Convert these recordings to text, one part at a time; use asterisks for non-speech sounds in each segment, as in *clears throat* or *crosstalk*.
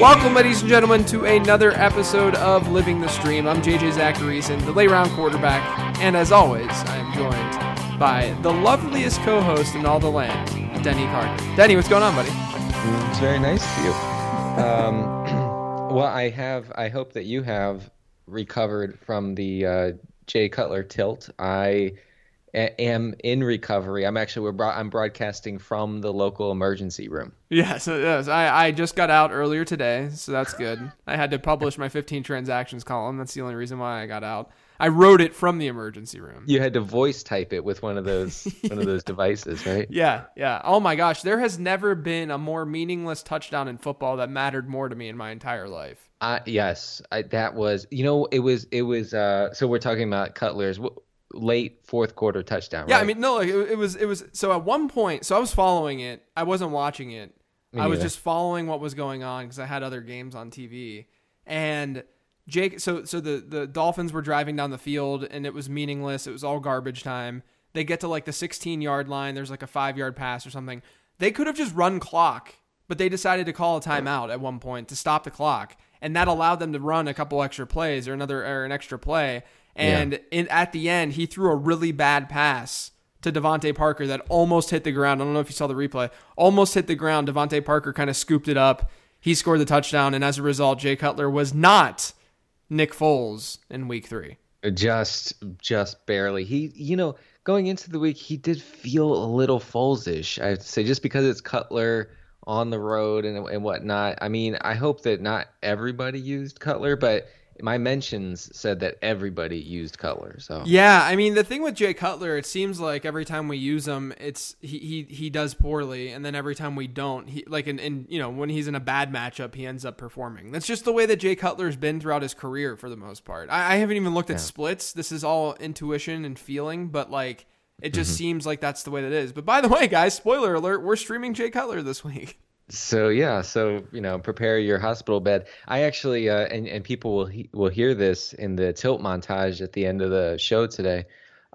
Welcome, ladies and gentlemen, to another episode of Living the Stream. I'm JJ Zachariason, the late round quarterback, and as always, I am joined by the loveliest co-host in all the land, Denny Carter. Denny, what's going on, buddy? It's very nice to you. Um, *clears throat* well, I have. I hope that you have recovered from the uh, Jay Cutler tilt. I am in recovery. I'm actually. We're. Bro- I'm broadcasting from the local emergency room. Yes, yes. I, I just got out earlier today, so that's good. I had to publish my 15 transactions column. That's the only reason why I got out. I wrote it from the emergency room. You had to voice type it with one of those *laughs* one of those devices, right? Yeah, yeah. Oh my gosh, there has never been a more meaningless touchdown in football that mattered more to me in my entire life. Uh, yes, I, that was. You know, it was. It was. Uh, so we're talking about Cutler's late fourth quarter touchdown. Yeah, right? I mean, no, like it, it was, it was. So at one point, so I was following it. I wasn't watching it. I was just following what was going on because I had other games on TV. And Jake, so so the the Dolphins were driving down the field, and it was meaningless. It was all garbage time. They get to like the 16 yard line. There's like a five yard pass or something. They could have just run clock, but they decided to call a timeout at one point to stop the clock, and that allowed them to run a couple extra plays or another or an extra play. And in, at the end, he threw a really bad pass to DeVante Parker that almost hit the ground. I don't know if you saw the replay. Almost hit the ground. DeVante Parker kind of scooped it up. He scored the touchdown, and as a result, Jay Cutler was not Nick Foles in Week Three. Uh, just just barely he you know going into the week he did feel a little Foles-ish i to say just because it's cutler on the road and, and whatnot i mean i hope that not everybody used cutler but my mentions said that everybody used cutler so Yeah, I mean the thing with Jay Cutler, it seems like every time we use him, it's he he, he does poorly, and then every time we don't, he like in, in you know when he's in a bad matchup, he ends up performing. That's just the way that Jay Cutler's been throughout his career for the most part. I, I haven't even looked at splits. This is all intuition and feeling, but like it just mm-hmm. seems like that's the way that is. But by the way, guys, spoiler alert: we're streaming Jay Cutler this week. *laughs* So yeah, so you know, prepare your hospital bed. I actually, uh, and and people will he- will hear this in the tilt montage at the end of the show today.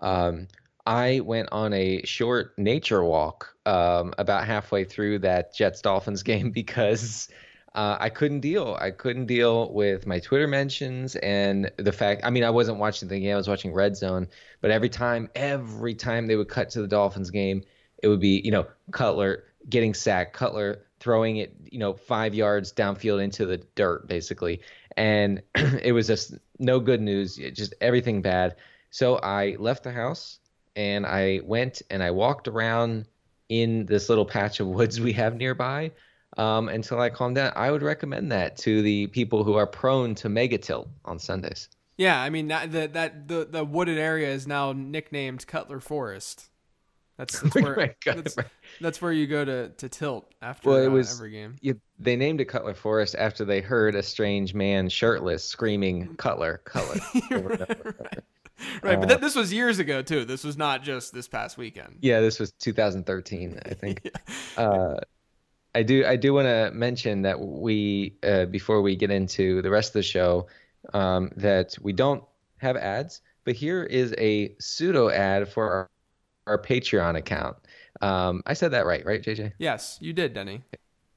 Um, I went on a short nature walk um, about halfway through that Jets Dolphins *laughs* game because uh, I couldn't deal. I couldn't deal with my Twitter mentions and the fact. I mean, I wasn't watching the game. I was watching Red Zone. But every time, every time they would cut to the Dolphins game, it would be you know Cutler getting sacked, Cutler throwing it you know five yards downfield into the dirt basically, and *clears throat* it was just no good news. Just everything bad. So I left the house and I went and I walked around in this little patch of *laughs* woods we have nearby um, until I calmed down. I would recommend that to the people who are prone to mega tilt on Sundays. Yeah, I mean that that the the wooded area is now nicknamed Cutler Forest. That's, *laughs* that's where Right, that's, that's where you go to, to tilt after Well, it uh, was- every game. You, they named it Cutler Forest after they heard a strange man shirtless screaming Cutler, Cutler. over and over. Right, but Uh, th- this was years ago too. This was not just this past weekend. Yeah, this was 2013, I *laughs* think. uh, I do I do want to mention that we uh, before we get into the rest of the show um, that we don't have ads, but here is a pseudo ad for our, our Patreon account. Um, I said that right, right, JJ? Yes, you did, Denny.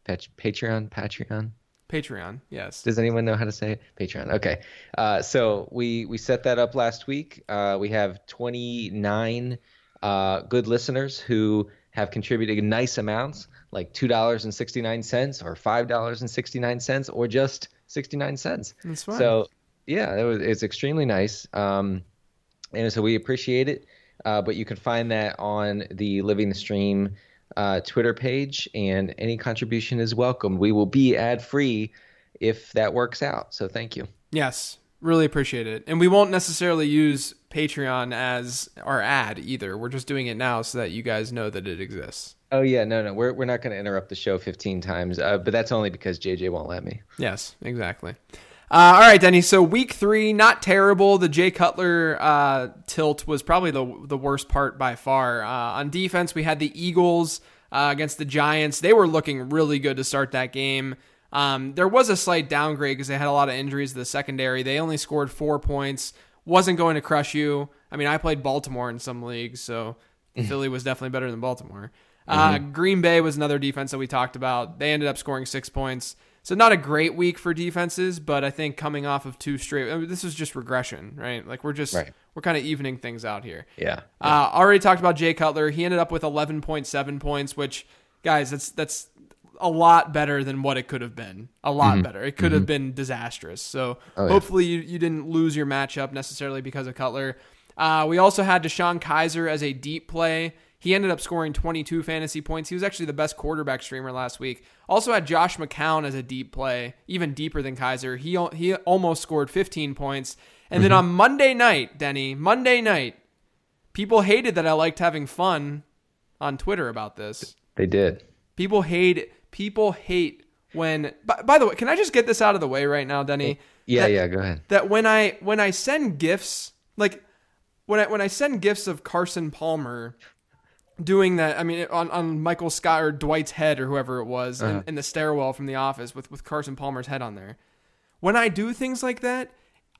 Pat- Patreon, Patreon. Patreon. Yes. Does anyone know how to say it? Patreon. Okay. Uh, so we we set that up last week. Uh, we have 29 uh, good listeners who have contributed nice amounts, like two dollars and sixty nine cents, or five dollars and sixty nine cents, or just sixty nine cents. That's fine. So yeah, it was, it's extremely nice. Um, and so we appreciate it. Uh, but you can find that on the Living the Stream uh, Twitter page, and any contribution is welcome. We will be ad free if that works out. So thank you. Yes, really appreciate it. And we won't necessarily use Patreon as our ad either. We're just doing it now so that you guys know that it exists. Oh yeah, no, no, we're we're not going to interrupt the show 15 times, uh, but that's only because JJ won't let me. Yes, exactly. Uh, all right, Denny. So week three, not terrible. The Jay Cutler uh, tilt was probably the the worst part by far. Uh, on defense, we had the Eagles uh, against the Giants. They were looking really good to start that game. Um, there was a slight downgrade because they had a lot of injuries to the secondary. They only scored four points. Wasn't going to crush you. I mean, I played Baltimore in some leagues, so *laughs* Philly was definitely better than Baltimore. Uh, Green Bay was another defense that we talked about. They ended up scoring six points. So not a great week for defenses, but I think coming off of two straight, I mean, this is just regression, right? Like we're just Right. we're kind of evening things out here. Yeah. Uh, already talked about Jay Cutler. He ended up with 11.7 points, which guys, that's that's a lot better than what it could have been. A lot better. It could have been disastrous. So Mm-hmm. Oh, yeah. hopefully you, you didn't lose your matchup necessarily because of Cutler. Uh, we also had DeShone Kizer as a deep play. He ended up scoring 22 fantasy points. He was actually the best quarterback streamer last week. Also had Josh McCown as a deep play, even deeper than Kizer. He he almost scored 15 points. And then mm-hmm. on Monday night, Denny, Monday night, people hated that I liked having fun on Twitter about this. They did. People hate people hate when by, by the way, can I just get this out of the way right now, Denny? Yeah, That- yeah, go ahead. That when I when I send gifts, like when I when I send gifts of Carson Palmer doing that, I mean on, on Michael Scott or Dwight's head or whoever it was in, uh-huh. in the stairwell from the office with, with Carson Palmer's head on there. When I do things like that,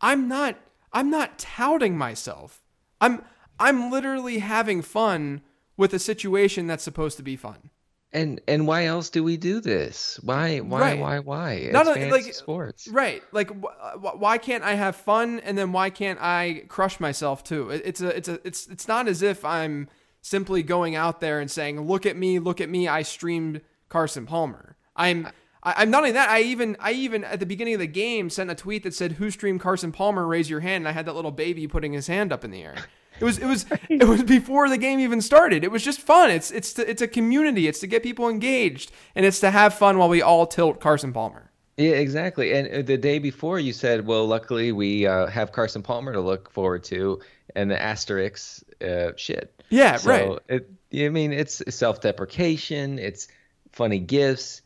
I'm not I'm not touting myself. I'm I'm literally having fun with a situation that's supposed to be fun. And and why else do we do this? Why why Right. why why? It's Not like- sports. Right. Like, wh- wh- why can't I have fun, and then why can't I crush myself too? It- It's a, it's a, it's, it's not as if I'm simply going out there and saying, "Look at me, look at me, I streamed Carson Palmer." I'm, I, I'm not only that. I even, I even at the beginning of the game sent a tweet that said, "Who streamed Carson Palmer? Raise your hand." And I had that little baby putting his hand up in the air. It was, it was, *laughs* it was before the game even started. It was just fun. It's, it's, to, it's a community. It's to get people engaged, and it's to have fun while we all tilt Carson Palmer. Yeah, exactly. And uh, the day before, you said, "Well, luckily we uh, have Carson Palmer to look forward to," and the asterisks, uh, shit. Yeah, So right. It, I mean, it's self-deprecation. It's funny gifts.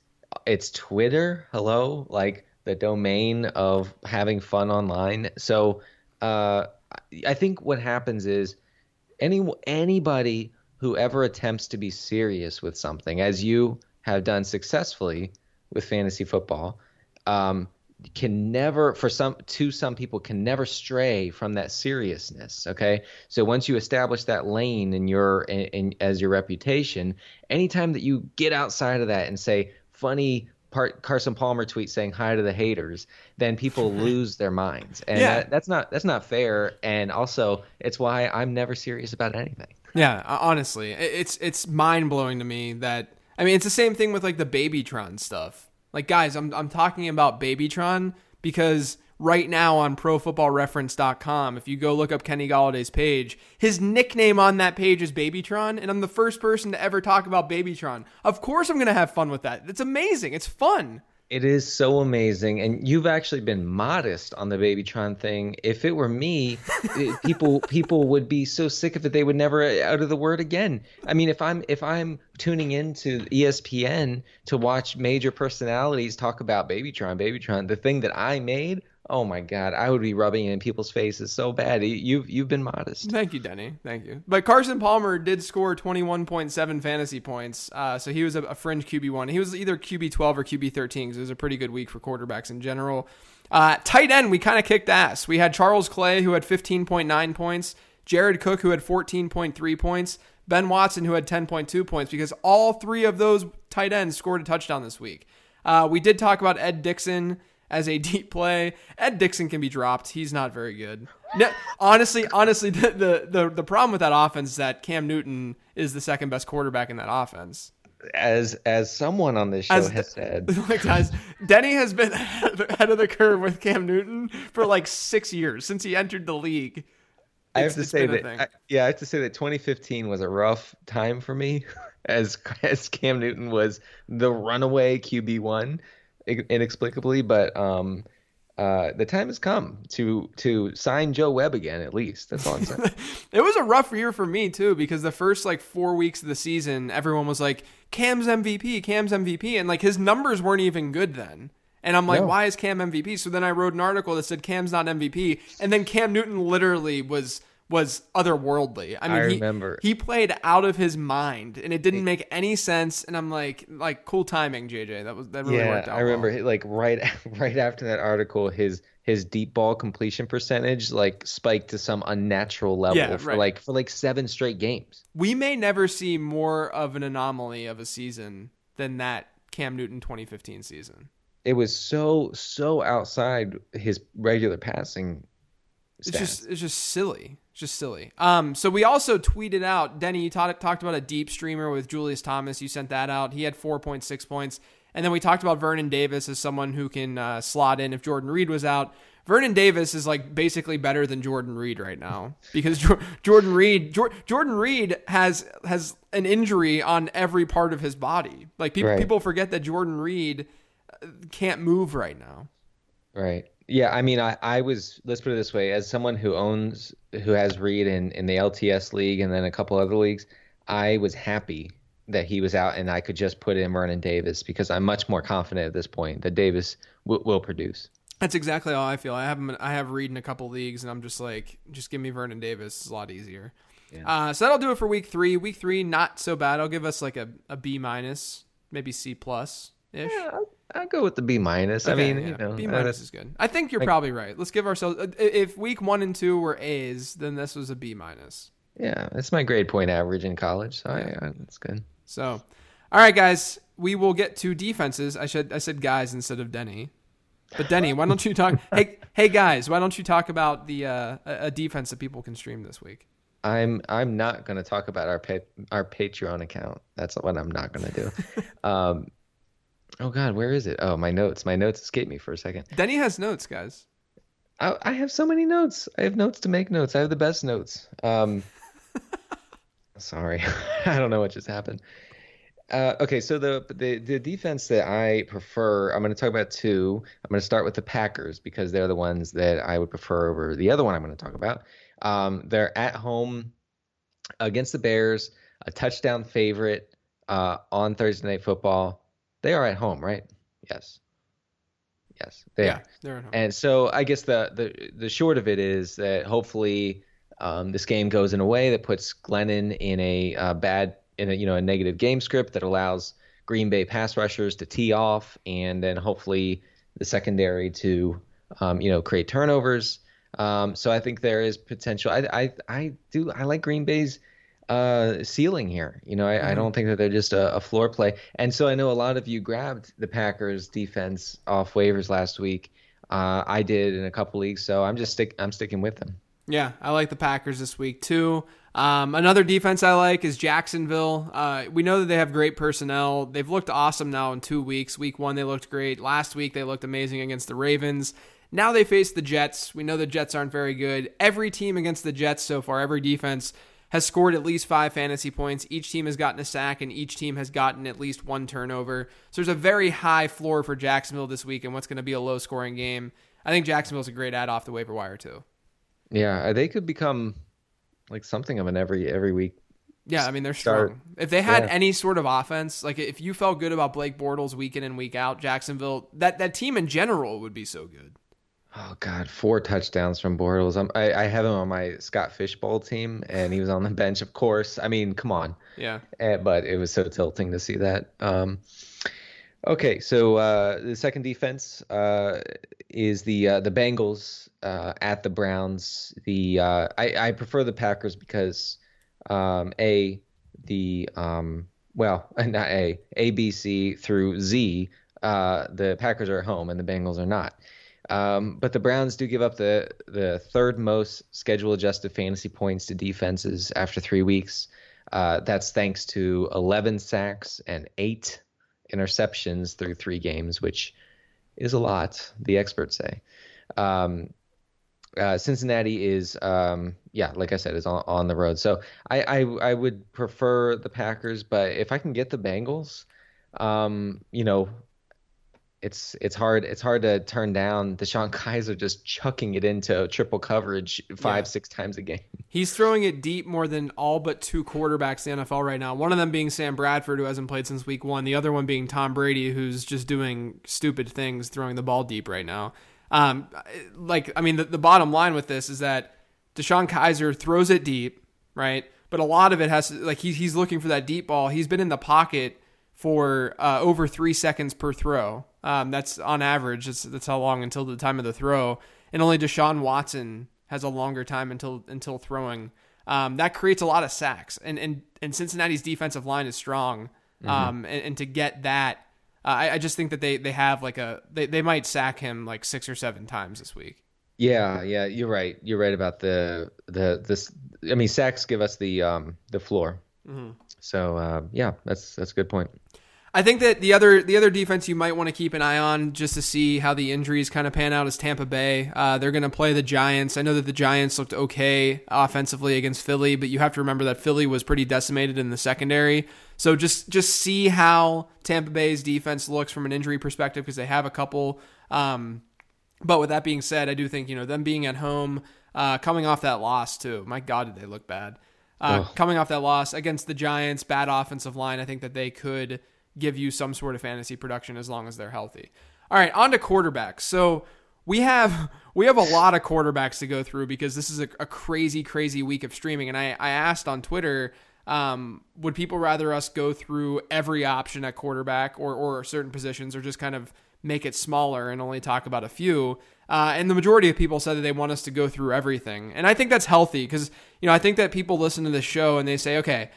It's Twitter. Hello, like the domain of having fun online. So, uh, I think what happens is any anybody who ever attempts to be serious with something, as you have done successfully with fantasy football, um, can never for some to some people can never stray from that seriousness okay so once you establish that lane in your in, in as your reputation anytime that you get outside of that and say funny part Carson Palmer tweet saying hi to the haters then people *laughs* lose their minds and Yeah. that, that's not that's not fair and also it's why I'm never serious about anything Yeah, honestly, it's it's mind blowing to me that I mean it's the same thing with like the Babytron stuff. Like guys, I'm I'm talking about Babytron because right now on ProFootballReference.com, if you go look up Kenny Golladay's page, his nickname on that page is Babytron, and I'm the first person to ever talk about Babytron. Of course, I'm gonna have fun with that. It's amazing. It's fun. It is so amazing, and you've actually been modest on the Babytron thing. If it were me, people *laughs* people would be so sick of it they would never utter the word again. I mean, if I'm if I'm tuning into ESPN to watch major personalities talk about Babytron, Babytron, the thing that I made, oh my god, I would be rubbing it in people's faces so bad. You- You've you've been modest. Thank you, Denny. Thank you. But Carson Palmer did score 21.7 fantasy points. Uh, so he was a, a fringe QB1. He was either QB12 or QB13 because it was a pretty good week for quarterbacks in general. Uh, tight end, we kind of kicked ass. We had Charles Clay, who had 15.9 points, Jared Cook, who had 14.3 points, Ben Watson, who had 10.2 points, because all three of those tight ends scored a touchdown this week. Uh, we did talk about Ed Dickson as a deep play. Ed Dickson can be dropped. He's not very good. No, honestly, honestly, the, the the the problem with that offense is that Cam Newton is the second best quarterback in that offense. As as someone on this show As has said, *laughs* like guys, Denny has been *laughs* ahead of the curve with Cam Newton for like six years since he entered the league. I have to say that. I, yeah, I have to say that 2015 was a rough time for me, *laughs* as as Cam Newton was the runaway QB one, inexplicably. But um, uh, the time has come to to sign Joe Webb again. At least that's all I'm saying. *laughs* It was a rough year for me too because the first like four weeks of the season, everyone was like, "Cam's MVP, Cam's MVP," and like his numbers weren't even good then. And I'm like, No. why is Cam MVP? So then I wrote an article that said Cam's not MVP, and then Cam Newton literally was was otherworldly. I mean, I he, remember. he played out of his mind, and it didn't make any sense. And I'm like, like cool timing, JJ. That was that really yeah, worked out. I remember well. like right *laughs* right after that article, his his deep ball completion percentage like spiked to some unnatural level Yeah, for right. like for like seven straight games. We may never see more of an anomaly of a season than that Cam Newton 2015 season. It was so so outside his regular passing. It's just it's just silly. Just silly. Um, so we also tweeted out, Denny, you ta- talked about a deep streamer with Julius Thomas. You sent that out. He had 4.6 points. And then we talked about Vernon Davis as someone who can uh, slot in if Jordan Reed was out. Vernon Davis is like basically better than Jordan Reed right now because Jor- Jordan Reed Jor- Jordan Reed has has an injury on every part of his body. Like people Right. people forget that Jordan Reed uh, can't move right now. Right. Yeah, I mean, I, I was, let's put it this way, as someone who owns, who has Reed in, in the LTS league and then a couple other leagues, I was happy that he was out and I could just put in Vernon Davis because I'm much more confident at this point that Davis w- will produce. That's exactly how I feel. I have him. I have Reed in a couple leagues, and I'm just like, just give me Vernon Davis. It's a lot easier. Uh, so that'll do it for week three. Week three, not so bad. I'll give us like a, a B minus, maybe C plus ish. Yeah, I'll, go with the B minus. I mean, yeah, you know, B minus is good. I think you're probably right. Let's give ourselves. uh, If week one and two were A's, then this was a B minus. yeah, it's my grade point average in college, so I, I, that's good. So, all right, guys, we will get to defenses. I should I said guys instead of Denny. But Denny, why don't you talk? *laughs* hey, hey guys, why don't you talk about the uh, a a defense that people can stream this week? I'm I'm not going to talk about our pa- our Patreon account. That's what I'm not going to do. *laughs* um, oh God, where is it? Oh, my notes. My notes escaped me for a second. Denny has notes, guys. I, I have so many notes. I have notes to make notes. I have the best notes. Um, *laughs* sorry, *laughs* I don't know what just happened. Uh, okay, so the, the the defense that I prefer, I'm going to talk about two. I'm going to start with the Packers because they're the ones that I would prefer over the other one I'm going to talk about. Um, they're at home against the Bears, a touchdown favorite uh, on Thursday Night Football. They are at home, right? Yes. Yes, they yeah, are. they're at home. And so I guess the the the short of it is that hopefully um, this game goes in a way that puts Glennon in a uh, bad in a you know a negative game script that allows Green Bay pass rushers to tee off and then hopefully the secondary to um, you know create turnovers. Um, so I think there is potential. I I I do I like Green Bay's uh, ceiling here. You know, I, I don't think that they're just a, a floor play. And so I know a lot of you grabbed the Packers defense off waivers last week. Uh, I did in a couple leagues, so I'm just stick. I'm sticking with them. Yeah, I like the Packers this week too. Um, another defense I like is Jacksonville. Uh, we know that they have great personnel. They've looked awesome now in two weeks. Week one, they looked great. Last week, they looked amazing against the Ravens. Now they face the Jets. We know the Jets aren't very good. Every team against the Jets so far, every defense has scored at least five fantasy points. Each team has gotten a sack, and each team has gotten at least one turnover. So there's a very high floor for Jacksonville this week in what's going to be a low scoring game. I think Jacksonville's a great add off the waiver wire, too. Yeah, uh, they could become like something of an every every week. Yeah, I mean they're Start- strong. If they had yeah. any sort of offense, like if you felt good about Blake Bortles week in and week out, Jacksonville, that that team in general would be so good. Oh God, four touchdowns from Bortles. I'm, I I have him on my Scott Fish Bowl team, and he was on the bench, of course. I mean, come on. Yeah. Eh, but it was so tilting to see that. Um, okay, so uh, the second defense uh, is the uh, the Bengals uh, at the Browns. The uh, I, I prefer the Packers because um, a the um, well *laughs* not a A B C through Z. Uh, the Packers are at home and the Bengals are not. Um, but the Browns do give up the the third most schedule adjusted fantasy points to defenses after three weeks. Uh, that's thanks to 11 sacks and eight interceptions through three games, which is a lot, the experts say. Um, uh, Cincinnati is, um, yeah, like I said, is on, on the road. So I, I I would prefer the Packers, but if I can get the Bengals, um, you know, it's it's hard it's hard to turn down DeShone *laughs* Kizer just chucking it into triple coverage five Yeah. six times a game. *laughs* He's throwing it deep more than all but two quarterbacks in the NFL right now. One of them being Sam Bradford, who hasn't played since week one. The other one being Tom Brady, who's just doing stupid things, throwing the ball deep right now. Um, like, I mean, the, the bottom line with this is that DeShone Kizer throws it deep, right? But a lot of it has to, like, he, he's looking for that deep ball. He's been in the pocket for uh, over three seconds per throw. Um, that's on average. That's, that's how long until the time of the throw. And only Deshaun Watson has a longer time until until throwing. Um, that creates a lot of sacks. And and and Cincinnati's defensive line is strong. Um, and, and to get that, uh, I, I just think that they they have like a they, they might sack him like six or seven times this week. Yeah, yeah, you're right. You're right about the the this. I mean, sacks give us the um the floor. So uh, yeah, that's that's a good point. I think that the other the other defense you might want to keep an eye on just to see how the injuries kind of pan out is Tampa Bay. Uh, they're going to play the Giants. I know that the Giants looked okay offensively against Philly, but you have to remember that Philly was pretty decimated in the secondary. So just just see how Tampa Bay's defense looks from an injury perspective because they have a couple. Um, but with that being said, I do think you know them being at home, uh, coming off that loss too. My God, did they look bad? Uh, coming off that loss against the Giants, bad offensive line. I think that they could give you some sort of fantasy production as long as they're healthy. All right, on to quarterbacks. So we have *laughs* we have a lot of quarterbacks to go through because this is a, a crazy, crazy week of streaming. And I, I asked on Twitter, um, would people rather us go through every option at quarterback or or certain positions, or just kind of make it smaller and only talk about a few? Uh, and the majority of people said that they want us to go through everything, and I think that's healthy because you know I think that people listen to this show and they say, okay,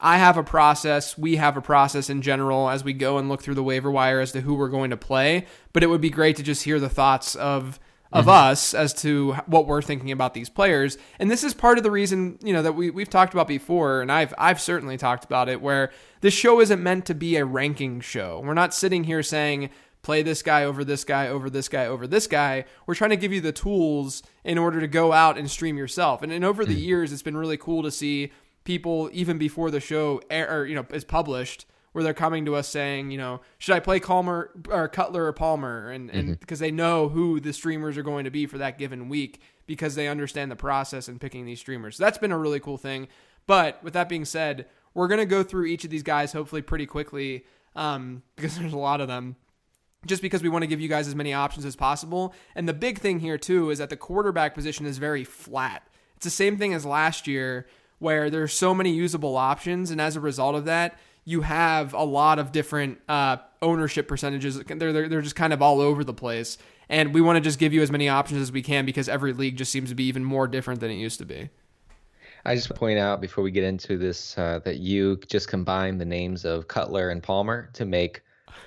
I have a process. We have a process in general as we go and look through the waiver wire as to who we're going to play. But it would be great to just hear the thoughts of of mm-hmm. us as to what we're thinking about these players. And this is part of the reason, you know, that we we've talked about before, and I've I've certainly talked about it, where this show isn't meant to be a ranking show. We're not sitting here saying play this guy over this guy over this guy over this guy. We're trying to give you the tools in order to go out and stream yourself. And, and over the mm. years, it's been really cool to see people even before the show air, or, you know is published where they're coming to us saying, you know, should I play Calmer or Cutler or Palmer, and and because they know who the streamers are going to be for that given week because they understand the process in picking these streamers. So that's been a really cool thing. But with that being said, we're gonna go through each of these guys hopefully pretty quickly um, *laughs* because there's a lot of them just because we want to give you guys as many options as possible. And the big thing here too is that the quarterback position is very flat. It's the same thing as last year where there's so many usable options and as a result of that, you have a lot of different uh, ownership percentages. They're, they're they're just kind of all over the place. And we want to just give you as many options as we can because every league just seems to be even more different than it used to be. I just point out before we get into this uh, that you just combined the names of Cutler and Palmer to make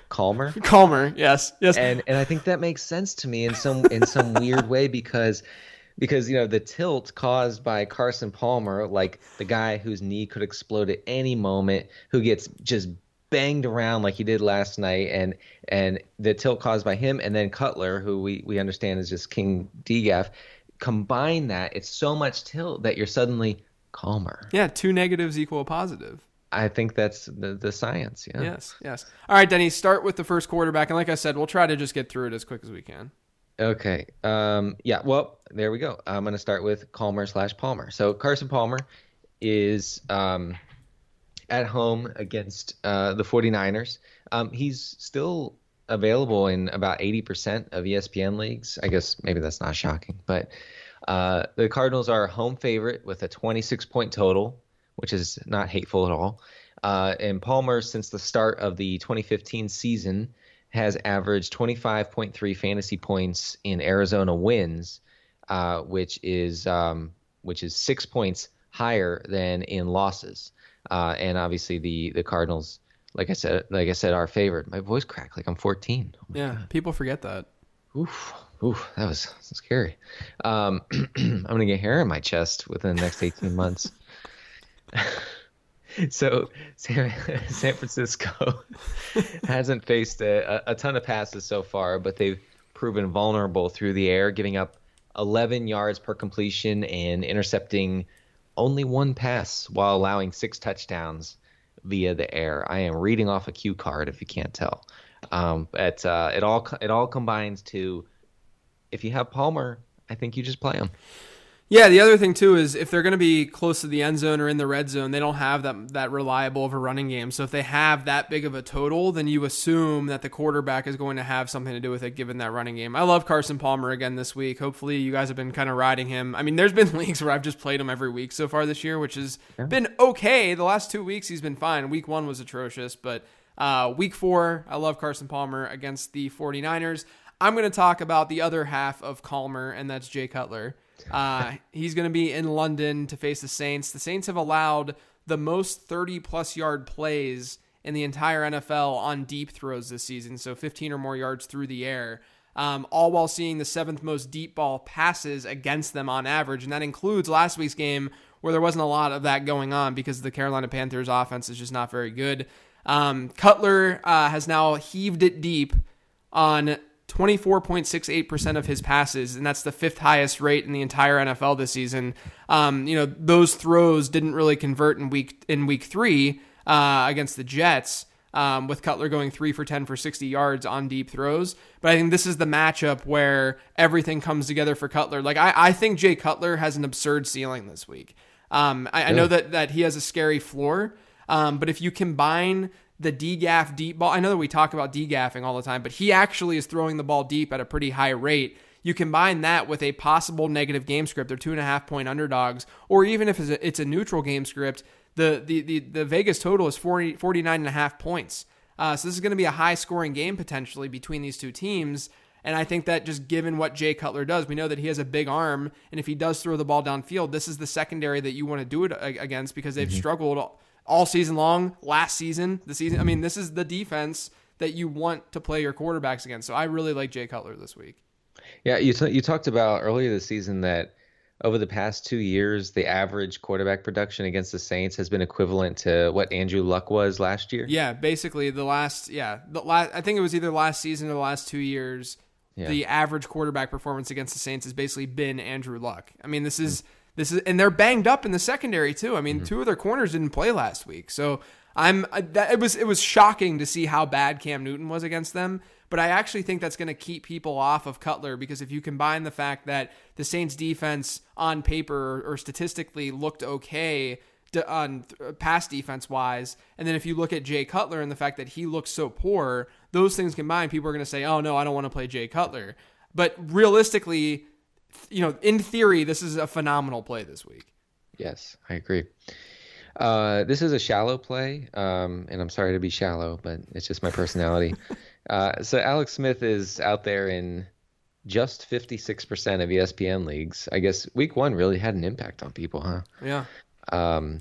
Calmer. *laughs* Calmer, yes, yes. and and I think that makes sense to me in some in some weird way because because you know the tilt caused by Carson Palmer, like the guy whose knee could explode at any moment, who gets just banged around like he did last night, and and the tilt caused by him, and then Cutler, who we we understand is just King DGAF. Combine that, it's so much tilt that you're suddenly calmer. yeah, two negatives equal a positive. I think that's the the science. Yeah. Yes, yes. All right, Denny, start with the first quarterback. And like I said, we'll try to just get through it as quick as we can. Okay. Um, yeah. Well, there we go. I'm going to start with Calmer slash Palmer. So Carson Palmer is um, at home against uh, the 49ers. Um, he's still available in about 80% of ESPN leagues. I guess maybe that's not shocking, but uh, the Cardinals are a home favorite with a 26 point total, which is not hateful at all. Uh, and Palmer, since the start of the 2015 season, has averaged 25.3 fantasy points in Arizona wins, uh, which is um, which is six points higher than in losses. Uh, and obviously the the Cardinals, like I said, like I said, are favored. My voice cracked like I'm 14. Oh Yeah, people forget that. Oof, oof, that was scary. Um, *clears throat* I'm gonna get hair in my chest within the next 18 months. *laughs* so San, *laughs* San Francisco *laughs* hasn't faced a, a ton of passes so far, but they've proven vulnerable through the air, giving up 11 yards per completion and intercepting only one pass while allowing six touchdowns via the air. I am reading off a cue card if you can't tell. Um, but uh, it all it all combines to if you have Palmer, I think you just play him. Yeah, the other thing too is if they're going to be close to the end zone or in the red zone, they don't have that that reliable of a running game. So if they have that big of a total, then you assume that the quarterback is going to have something to do with it, given that running game. I love Carson Palmer again this week. Hopefully, you guys have been kind of riding him. I mean, there's been *laughs* leagues where I've just played him every week so far this year, which has yeah. been okay. The last two weeks he's been fine. Week one was atrocious, but uh, week four, I love Carson Palmer against the 49ers. I'm going to talk about the other half of Calmer, and that's Jay Cutler. Uh, he's going to be in London to face the Saints. The Saints have allowed the most 30 plus yard plays in the entire NFL on deep throws this season, so 15 or more yards through the air. Um, all while seeing the seventh most deep ball passes against them on average. And that includes last week's game where there wasn't a lot of that going on because the Carolina Panthers offense is just not very good. Um, Cutler uh, has now heaved it deep on 24.68% of his passes, and that's the fifth highest rate in the entire NFL this season. Um, you know, those throws didn't really convert in week in week three uh, against the Jets. Um, with Cutler going three for 10 for 60 yards on deep throws. But I think this is the matchup where everything comes together for Cutler. Like, I, I think Jay Cutler has an absurd ceiling this week. Um, I, I, know that, that he has a scary floor, um, but if you combine the DGAF deep ball. I know that we talk about DGAFing all the time, but he actually is throwing the ball deep at a pretty high rate. You combine that with a possible negative game script, they're two and a half point underdogs, or even if it's a, it's a neutral game script, the, the, the, the Vegas total is 40, 49 and a half points. Uh, so this is going to be a high scoring game potentially between these two teams. And I think that just given what Jay Cutler does, we know that he has a big arm. And if he does throw the ball downfield, this is the secondary that you want to do it against because they've mm-hmm. struggled all season long, last season, the season. I mean, this is the defense that you want to play your quarterbacks against. So I really like Jay Cutler this week. Yeah, you t- you talked about earlier this season that over the past two years, the average quarterback production against the Saints has been equivalent to what Andrew Luck was last year. Yeah, basically the last yeah the last I think it was either last season or the last two years. Yeah. The average quarterback performance against the Saints has basically been Andrew Luck. I mean, this is. Mm-hmm this is, and they're banged up in the secondary too. I mean, mm-hmm. two of their corners didn't play last week, so I'm that it was it was shocking to see how bad Cam Newton was against them. But I actually think that's going to keep people off of Cutler because if you combine the fact that the Saints defense on paper or, statistically looked okay on pass defense wise, and then if you look at Jay Cutler and the fact that he looks so poor, those things combined, people are going to say, "Oh no, I don't want to play Jay Cutler." But realistically, you know, in theory, this is a phenomenal play this week. Yes, I agree. Uh, this is a shallow play, um, and I'm sorry to be shallow, but it's just my personality. *laughs* uh, so Alex Smith is out there in just 56% of ESPN leagues. I guess week one really had an impact on people, huh? Yeah. Um,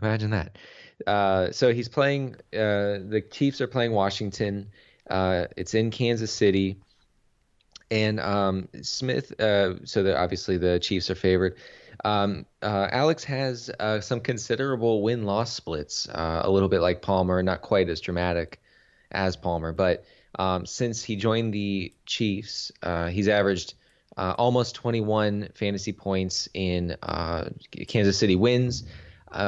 imagine that. Uh, so he's playing. Uh, the Chiefs are playing Washington. Uh, it's in Kansas City. And um, Smith, uh, so the, obviously the Chiefs are favored. Um, uh, Alex has uh, some considerable win loss splits, uh, a little bit like Palmer, not quite as dramatic as Palmer. But um, since he joined the Chiefs, uh, he's averaged uh, almost 21 fantasy points in Kansas City wins,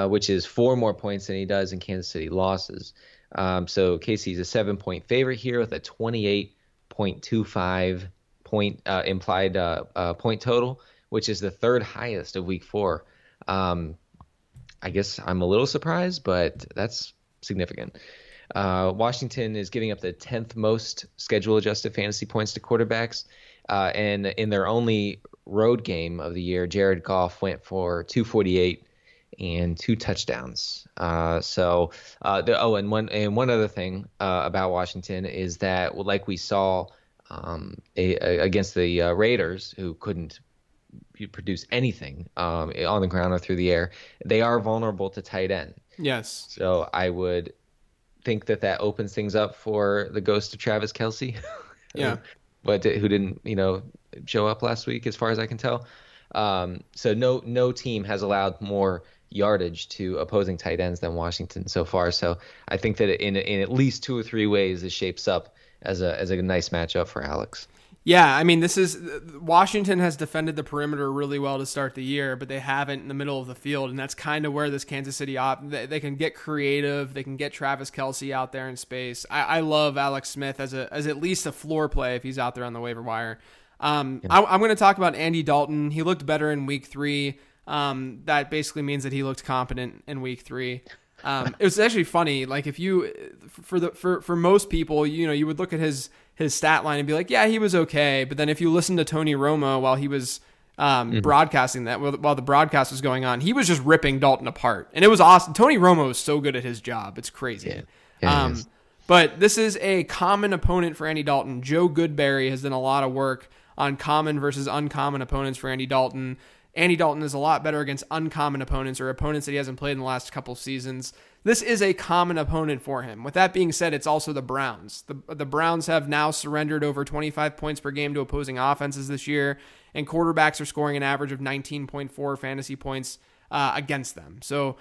which is four more points than he does in Kansas City losses. Um, so Casey's a seven point favorite here with a 28.25 point uh, implied uh, uh, point total, which is the third highest of Week Four. Um, I guess I'm a little surprised, but that's significant. Uh, Washington is giving up the 10th most schedule adjusted fantasy points to quarterbacks. Uh, and in their only road game of the year, Jared Goff went for 248 and two touchdowns. Uh, so, uh, the, oh, and one and one other thing uh, about Washington is that, like we saw um, a, a, against the uh, Raiders, who couldn't produce anything um, on the ground or through the air. They are vulnerable to tight end. Yes. So I would think that that opens things up for the ghost of Travis Kelce. *laughs* yeah. but who didn't, you know, show up last week, as far as I can tell. Um, so no no team has allowed more yardage to opposing tight ends than Washington so far. So I think that in in at least two or three ways, it shapes up as a as a nice matchup for Alex. Yeah, I mean, this is Washington has defended the perimeter really well to start the year, but they haven't in the middle of the field, and that's kind of where this Kansas City op they, they, can get creative. They can get Travis Kelce out there in space. I, I, love Alex Smith as a as at least a floor play if he's out there on the waiver wire. Um, yeah. I, am going to talk about Andy Dalton. He looked better in Week Three. Um, that basically means that he looked competent in Week Three. Um, it was actually funny. Like if you, for the for for most people, you know, you would look at his his stat line and be like, yeah, he was okay. But then if you listen to Tony Romo while he was um, mm-hmm. broadcasting that while the broadcast was going on, he was just ripping Dalton apart, and it was awesome. Tony Romo is so good at his job; it's crazy. Yeah. Yeah, um, but this is a common opponent for Andy Dalton. Joe Goodberry has done a lot of work on common versus uncommon opponents for Andy Dalton. Andy Dalton is a lot better against uncommon opponents or opponents that he hasn't played in the last couple seasons this is a common opponent for him. With that being said, it's also the Browns. The, the Browns have now surrendered over 25 points per game to opposing offenses this year, and quarterbacks are scoring an average of 19.4 fantasy points uh, against them. So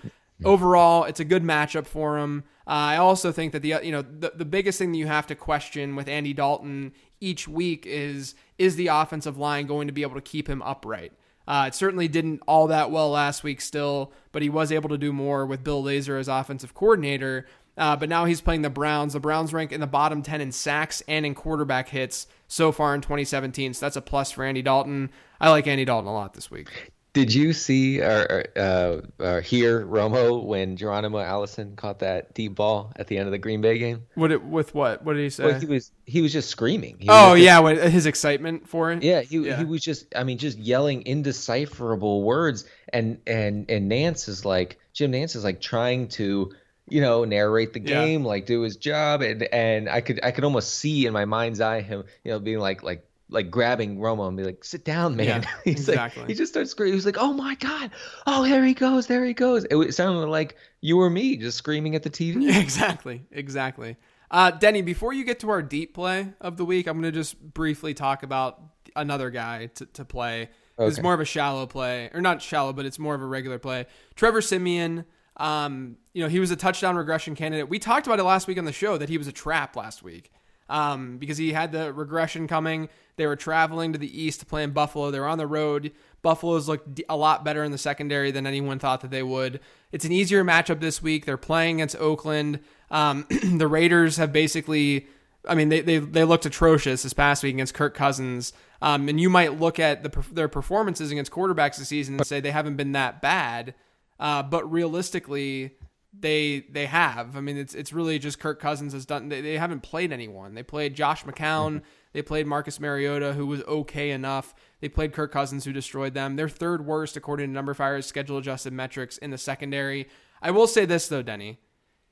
overall, it's a good matchup for him. Uh, I also think that the you know the, the biggest thing that you have to question with Andy Dalton each week is is the offensive line going to be able to keep him upright? Uh, it certainly didn't all that well last week still, but he was able to do more with Bill Lazor as offensive coordinator. Uh, but now he's playing the Browns. The Browns rank in the bottom 10 in sacks and in quarterback hits so far in 2017. So that's a plus for Andy Dalton. I like Andy Dalton a lot this week. Did you see or, uh, or hear Romo when Geronimo Allison caught that deep ball at the end of the Green Bay game? What it, with what? What did he say? Well, he was he was just screaming. He oh yeah, just, his excitement for it. Yeah, he yeah. he was just I mean just yelling indecipherable words, and and and Nantz is like Jim Nantz is like trying to you know narrate the game, yeah. like do his job, and and I could I could almost see in my mind's eye him you know being like like like grabbing Romo and be like, "Sit down, man." Yeah, *laughs* He's exactly. like, he just starts screaming. He's like, "Oh my god! Oh, there he goes! There he goes!" It sounded like you or me just screaming at the TV. *laughs* Exactly, exactly. Uh, Denny, before you get to our deep play of the week, I'm going to just briefly talk about another guy to, to play. Okay. It's more of a shallow play, or not shallow, but it's more of a regular play. Trevor Siemian. Um, you know, he was a touchdown regression candidate. We talked about it last week on the show that he was a trap last week um, because he had the regression coming. They were traveling to the east to play in Buffalo. They were on the road. Buffalo's looked a lot better in the secondary than anyone thought that they would. It's an easier matchup this week. They're playing against Oakland. Um, *clears throat* the Raiders have basically, I mean, they, they, they looked atrocious this past week against Kirk Cousins. Um, and you might look at the, their performances against quarterbacks this season and say they haven't been that bad. Uh, but realistically, they they have. I mean, it's it's really just Kirk Cousins has done. They, they haven't played anyone. They played Josh McCown. Mm-hmm. They played Marcus Mariota, who was okay enough. They played Kirk Cousins, who destroyed them. They're third worst according to numberFire's schedule adjusted metrics in the secondary. I will say this though, Denny.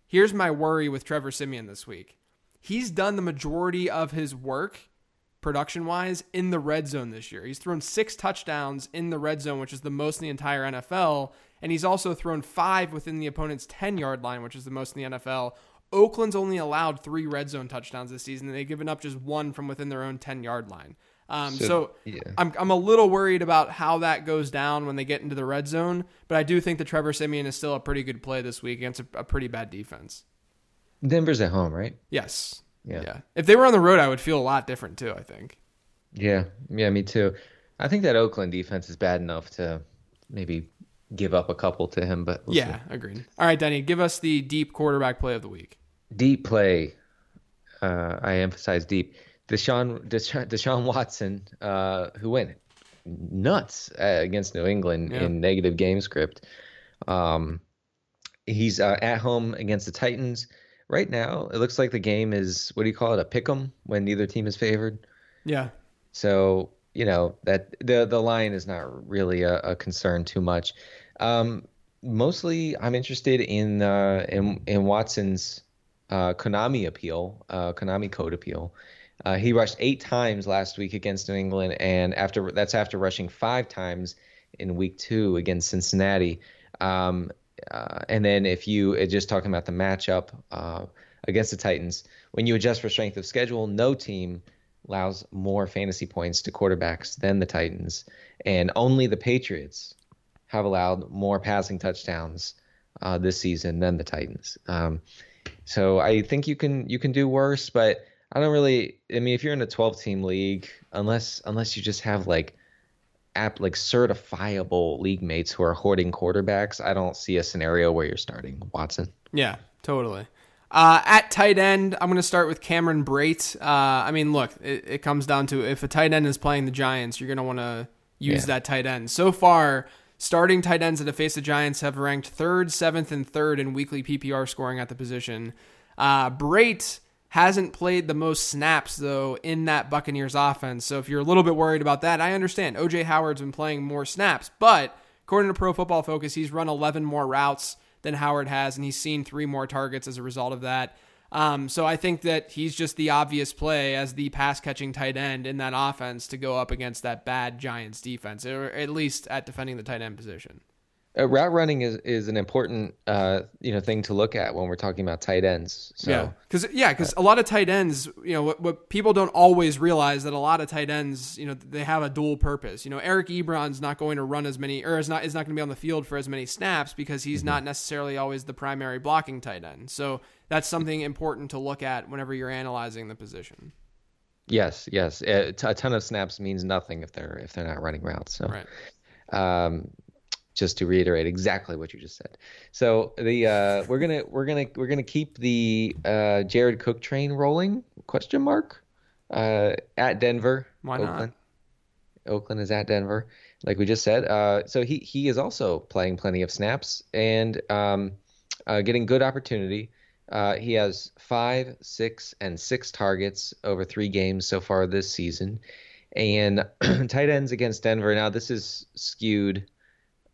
Here's my worry with Trevor Siemian this week. He's done the majority of his work production wise in the red zone this year. He's thrown six touchdowns in the red zone, which is the most in the entire NFL. And he's also thrown five within the opponent's 10 yard line, which is the most in the NFL. Oakland's only allowed three red zone touchdowns this season, and they've given up just one from within their own 10 yard line. Um, so, so yeah. I'm, I'm a little worried about how that goes down when they get into the red zone, but I do think that Trevor Siemian is still a pretty good play this week against a, a pretty bad defense. Denver's at home, right? Yes. Yeah. yeah. If they were on the road, I would feel a lot different too, I think. Yeah. Yeah, me too. I think that Oakland defense is bad enough to maybe give up a couple to him, but we'll yeah, see. agreed. All right, Denny, give us the deep quarterback play of the week. Deep play. Uh, I emphasize deep. Deshaun Deshaun, Deshaun Watson, uh, who went nuts uh, against New England yeah. in negative game script. Um, he's uh, at home against the Titans. Right now, it looks like the game is what do you call it? A pick 'em when neither team is favored. Yeah. So you know that the the line is not really a, a concern too much. Um, mostly, I'm interested in uh, in in Watson's uh, Konami appeal, uh, Konami code appeal. Uh, he rushed eight times last week against New England, and after that's after rushing five times in Week Two against Cincinnati. Um, uh, and then if you uh, just talking about the matchup uh, against the Titans, when you adjust for strength of schedule, no team allows more fantasy points to quarterbacks than the Titans, and only the Patriots have allowed more passing touchdowns uh, this season than the Titans. Um, so I think you can you can do worse, but I don't really. I mean, if you're in a 12 team league, unless unless you just have like app like certifiable league mates who are hoarding quarterbacks, I don't see a scenario where you're starting Watson. Yeah, totally. Uh, at tight end, I'm going to start with Cameron Brate. Uh, I mean, look, it, it, comes down to if a tight end is playing the Giants, you're going to want to use yeah. that tight end. So far, starting tight ends that have faced the Giants have ranked third, seventh, and third in weekly PPR scoring at the position. Uh, Brate hasn't played the most snaps though in that Buccaneers offense. So if you're a little bit worried about that, I understand. OJ Howard's been playing more snaps, but according to Pro Football Focus, he's run 11 more routes than Howard has, and he's seen three more targets as a result of that. Um, so I think that he's just the obvious play as the pass catching tight end in that offense to go up against that bad Giants defense, or at least at defending the tight end position. Uh, route running is, is an important uh, you know thing to look at when we're talking about tight ends. So, yeah, because yeah, because a lot of tight ends, you know, what, what, people don't always realize that a lot of tight ends, you know, they have a dual purpose. You know, Eric Ebron's not going to run as many, or is not is not going to be on the field for as many snaps because he's mm-hmm. not necessarily always the primary blocking tight end. So that's something important to look at whenever you're analyzing the position. Yes, yes, a ton of snaps means nothing if they're if they're not running routes. So. Right. Um, just to reiterate exactly what you just said. So the uh, we're gonna we're gonna we're gonna keep the uh, Jared Cook train rolling? Question mark uh, at Denver. Why Oakland. not? Oakland is at Denver, like we just said. Uh, so he he is also playing plenty of snaps and um, uh, getting good opportunity. Uh, he has five, six, and six targets over three games so far this season. And *clears throat* tight ends against Denver. Now this is skewed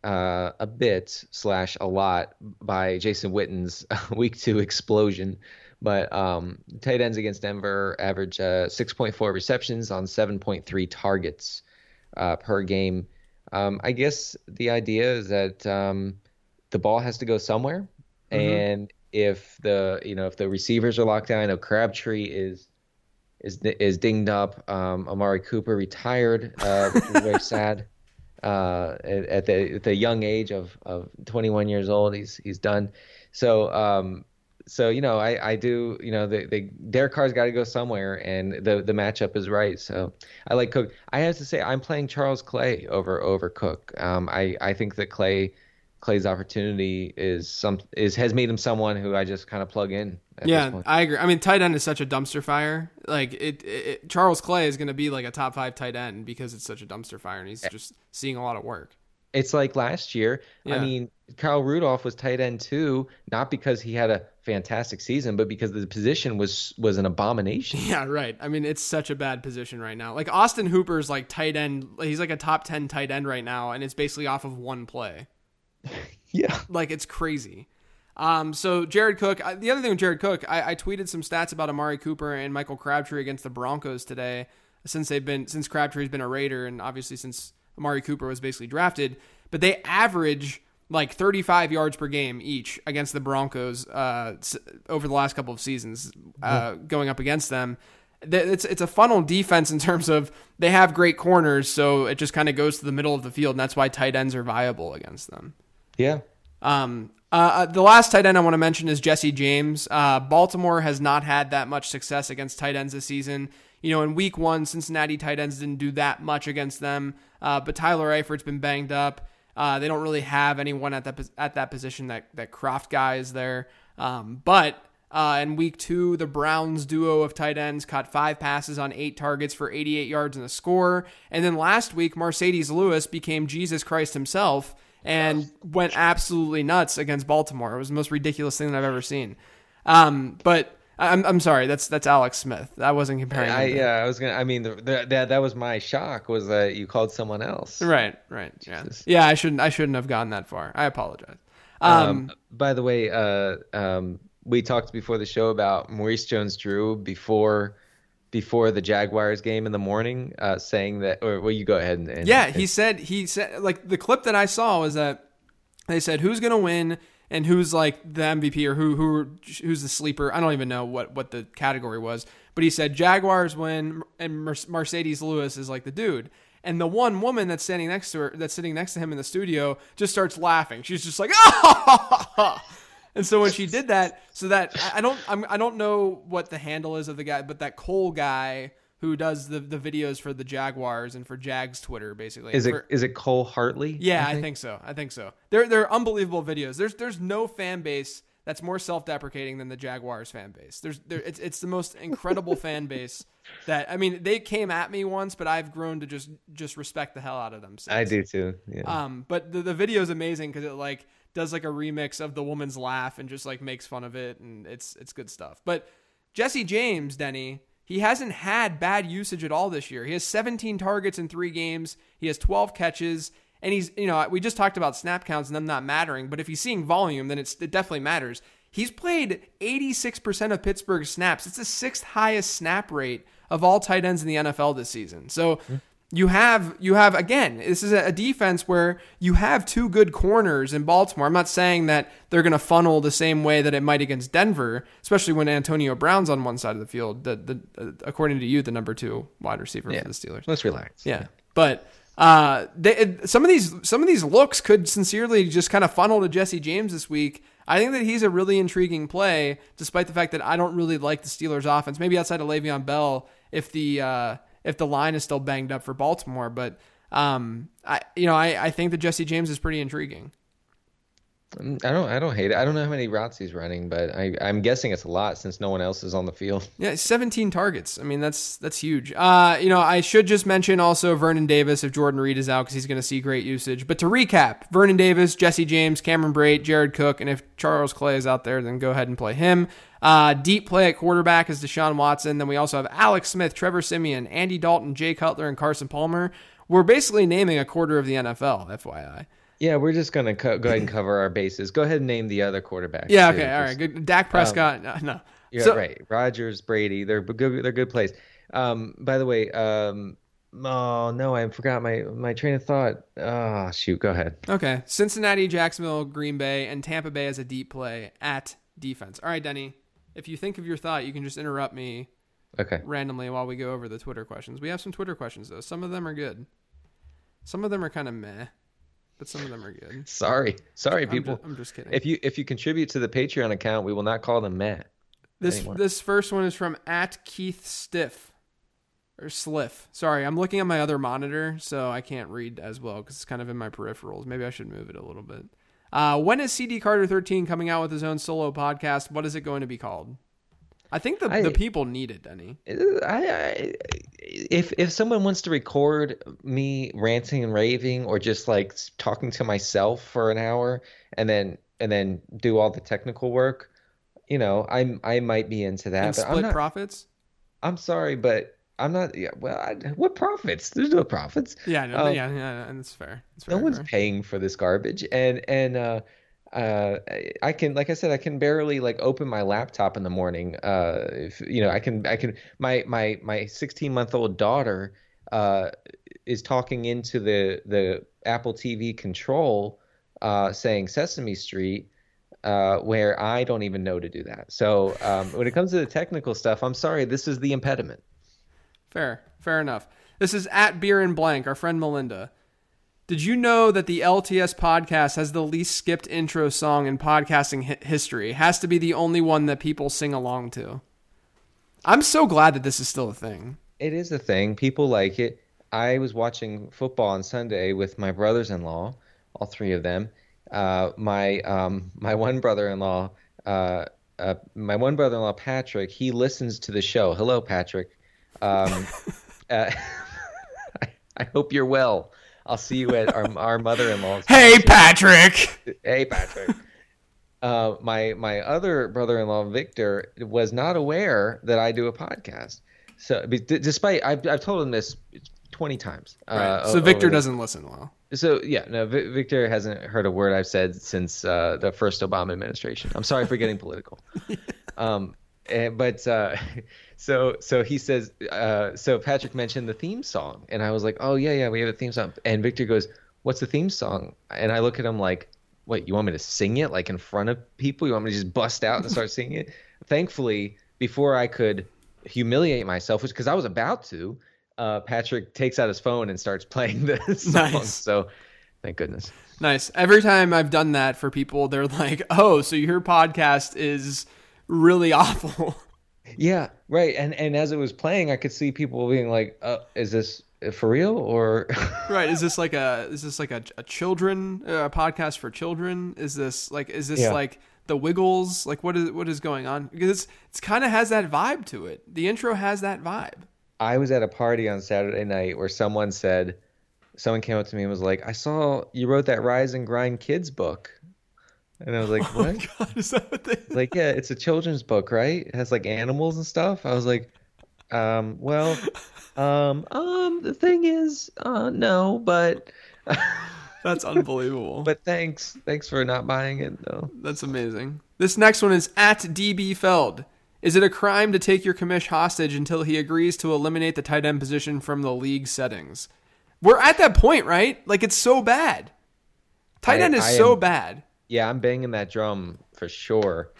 uh, a bit slash a lot by Jason Witten's *laughs* week two explosion. But um, tight ends against Denver average uh, 6.4 receptions on 7.3 targets uh, per game. Um, I guess the idea is that um, the ball has to go somewhere, mm-hmm. and if the you know if the receivers are locked down, I know Crabtree is is is dinged up. Um, Amari Cooper retired, uh, which is very *laughs* sad uh, at, the at the young age of, of 21 years old. He's he's done. So um, so you know I, I do you know the, the Derek Carr's got to go somewhere and the the matchup is right. So I like Cook. I have to say I'm playing Charles Clay over over Cook. Um, I I think that Clay Clay's opportunity is some is has made him someone who I just kind of plug in. Yeah, I agree. I mean, tight end is such a dumpster fire. Like it, it Charles Clay is going to be like a top five tight end because it's such a dumpster fire, and he's just seeing a lot of work. It's like last year. Yeah. I mean, Kyle Rudolph was tight end too, not because he had a fantastic season, but because the position was was an abomination. *laughs* Yeah, right. I mean, it's such a bad position right now. Like Austin Hooper's like tight end. He's like a top ten tight end right now, and it's basically off of one play. *laughs* yeah, like it's crazy. Um, so Jared Cook. The other thing with Jared Cook, I, I, tweeted some stats about Amari Cooper and Michael Crabtree against the Broncos today. Since they've been since Crabtree's been a Raider, and obviously since Amari Cooper was basically drafted, but they average like 35 yards per game each against the Broncos uh, over the last couple of seasons, uh, going up against them. It's it's a funnel defense in terms of they have great corners, so it just kind of goes to the middle of the field, and that's why tight ends are viable against them. Yeah. Um, uh, uh, the last tight end I want to mention is Jesse James. Uh, Baltimore has not had that much success against tight ends this season. You know, in week one, Cincinnati tight ends didn't do that much against them, uh, but Tyler Eifert's been banged up. Uh, they don't really have anyone at that at that position that that Kroft guy is there. Um, but uh, in week two, the Browns duo of tight ends caught five passes on eight targets for 88 yards and a score. And then last week, Marcedes Lewis became Jesus Christ himself and went absolutely nuts against Baltimore. It was the most ridiculous thing that I've ever seen. Um, but I'm I'm sorry, that's that's Alex Smith. I wasn't comparing. I, yeah, I was gonna. I mean, the, the, that that was my shock was that you called someone else. Right, right. Yeah, yeah. I shouldn't I shouldn't have gone that far. I apologize. Um, um by the way, uh, um, we talked before the show about Maurice Jones-Drew before before the Jaguars game in the morning, uh, saying that, or well, you go ahead and, and yeah, he said he said like the clip that I saw was that they said who's gonna win and who's like the MVP or who who who's the sleeper. I don't even know what what the category was, but he said Jaguars win and Marcedes Lewis is like the dude. And the one woman that's standing next to her, that's sitting next to him in the studio, just starts laughing. She's just like, *laughs* oh! And so when she did that, so that I I don't I'm, I don't know what the handle is of the guy, but that Cole guy who does the the videos for the Jaguars and for Jags Twitter basically. Is it For- is it Cole Hartley? yeah, I think so. I think so. They're they're unbelievable videos. There's there's no fan base that's more self-deprecating than the Jaguars fan base. There's there it's it's the most incredible *laughs* fan base that I mean they came at me once, but I've grown to just just respect the hell out of them. Since. I do too. Yeah. Um, but the the video is amazing because it like does like a remix of the woman's laugh and just like makes fun of it, and it's it's good stuff. But Jesse James, Denny, he hasn't had bad usage at all this year. He has 17 targets in three games. He has 12 catches. And he's, you know, we just talked about snap counts and them not mattering, but if he's seeing volume, then it's, it definitely matters. He's played 86% of Pittsburgh's snaps. It's the sixth highest snap rate of all tight ends in the NFL this season. So hmm. You have you have again, this is a defense where you have two good corners in Baltimore. I'm not saying that they're going to funnel the same way that it might against Denver, especially when Antonio Brown's on one side of the field. The, the uh, according to you, the number two wide receiver yeah. for the Steelers. Let's relax. Yeah, but uh, they, some of these some of these looks could sincerely just kind of funnel to Jesse James this week. I think that he's a really intriguing play, despite the fact that I don't really like the Steelers' offense. Maybe outside of Le'Veon Bell, if the uh, if the line is still banged up for Baltimore, but um, I you know I, I think that Jesse James is pretty intriguing. Mm, I don't I don't hate it. I don't know how many routes he's running, but I I'm guessing it's a lot since no one else is on the field. *laughs* Yeah, 17 targets. I mean, that's that's huge. Uh, you know, I should just mention also Vernon Davis if Jordan Reed is out because he's going to see great usage. But to recap, Vernon Davis, Jesse James, Cameron Brate, Jared Cook, and if Charles Clay is out there, then go ahead and play him. Uh, deep play at quarterback is Deshaun Watson. Then we also have Alex Smith, Trevor Siemian, Andy Dalton, Jay Cutler, and Carson Palmer. We're basically naming a quarter of the NFL, FYI. Yeah, we're just gonna co- go ahead and cover our bases. Go ahead and name the other quarterbacks. Yeah, too, okay, all right, good. Dak Prescott, no, no. Yeah, So- right. Rodgers, Brady, they're good. They're good plays. Um, by the way, um, oh no, I forgot my my train of thought. Oh shoot, go ahead. Okay. Cincinnati, Jacksonville, Green Bay, and Tampa Bay as a deep play at defense. All right, Denny. If you think of your thought, you can just interrupt me Okay. randomly while we go over the Twitter questions. We have some Twitter questions though. Some of them are good. Some of them are kind of meh, but some of them are good. Sorry, sorry, I'm people. ju- I'm just kidding. If you if you contribute to the Patreon account, we will not call them Matt. This anymore. this first one is from at Keith Stiff or Sliff. Sorry, I'm looking at my other monitor, so I can't read as well because it's kind of in my peripherals. Maybe I should move it a little bit. Uh, when is CD Carter 13 coming out with his own solo podcast? What is it going to be called? I think the, I- the people need it, Denny. I, I if if someone wants to record me ranting and raving or just like talking to myself for an hour and then and then do all the technical work, you know, I I might be into that. And but I'm split not, profits? I'm sorry, but I'm not. Yeah, well, I, what profits? There's no profits. Yeah, no, Um, yeah, yeah, and it's fair. It's No very one's fair. paying for this garbage, and and uh, uh, I can, like I said, I can barely like open my laptop in the morning. Uh, if you know, I can, I can. My my my 16 month old daughter uh is talking into the the Apple TV control, uh, saying Sesame Street. Uh, where I don't even know to do that. So um, when it comes to the technical stuff, I'm sorry, this is the impediment. Fair, fair enough. This is at Beer and Blank, our friend Melinda. Did you know that the LTS podcast has the least skipped intro song in podcasting hi- history? It has to be the only one that people sing along to. I'm so glad that this is still a thing. It is a thing. People like it. I was watching football on Sunday with my brothers-in-law, all three of them. Uh, my um, my one brother-in-law, uh, uh, my one brother-in-law Patrick, he listens to the show. Hello, Patrick. Um, *laughs* uh, *laughs* I, I hope you're well. I'll see you at our our mother-in-law's. Hey, Patrick! Hey, Patrick. Uh, my my other brother-in-law Victor was not aware that I do a podcast. So, d- despite I've I've told him this twenty times. Right. Uh, so o- Victor doesn't listen well. So yeah, no, Vi- Victor hasn't heard a word I've said since uh, the first Obama administration. I'm sorry for getting political. *laughs* um, and, but uh, *laughs* so so he says uh, so Patrick mentioned the theme song, and I was like, oh yeah yeah we have a theme song, and Victor goes, what's the theme song? And I look at him like, what you want me to sing it like in front of people? You want me to just bust out and start singing it? *laughs* Thankfully, before I could humiliate myself, which because I was about to, uh, Patrick takes out his phone and starts playing the *laughs* song. Nice. So Thank goodness. Nice. Every time I've done that for people, they're like, "Oh, so your podcast is really *laughs* awful." Yeah, right. And and as it was playing, I could see people being like, uh, "Is this for real or?" *laughs* right. Is this like a is this like a, a children uh, podcast for children? Is this like is this Yeah. like the Wiggles? Like what is what is going on? Because it's it's kind of has that vibe to it. The intro has that vibe. I was at a party on Saturday night where someone said, someone came up to me and was like, "I saw you wrote that Rise and Grind Kids book," and I was like, *laughs* Oh "What?" god, is that what they? like, yeah, it's a children's book, right? It has like animals and stuff. I was like, um, well, um, um, the thing is, uh, no, but, *laughs* That's unbelievable. *laughs* but thanks, thanks for not buying it, though. That's amazing. This next one is at DB Feld. Is it a crime to take your commish hostage until he agrees to eliminate the tight end position from the league settings? We're at that point, right? Like it's so bad. Tight I- end is I so am- bad. Yeah, I'm banging that drum for sure.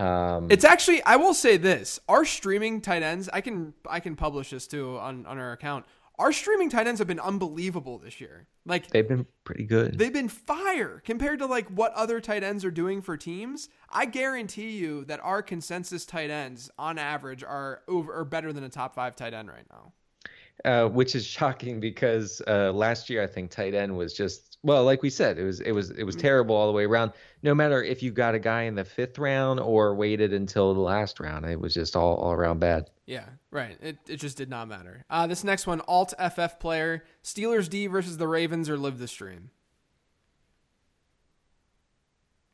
Um, It's actually I will say this. Our streaming tight ends, I can I can publish this too on, on our account. Our streaming tight ends have been unbelievable this year. Like they've been pretty good. They've been fire compared to like what other tight ends are doing for teams. I guarantee you that our consensus tight ends on average are over or better than a top five tight end right now. Uh, which is shocking because uh, last year I think tight end was just well, like we said, it was it was it was terrible all the way around. No matter if you got a guy in the fifth round or waited until the last round, it was just all, all around bad. Yeah, right. It, it just did not matter. Uh, this next one, Alt FF player, Steelers D versus the Ravens or live the stream.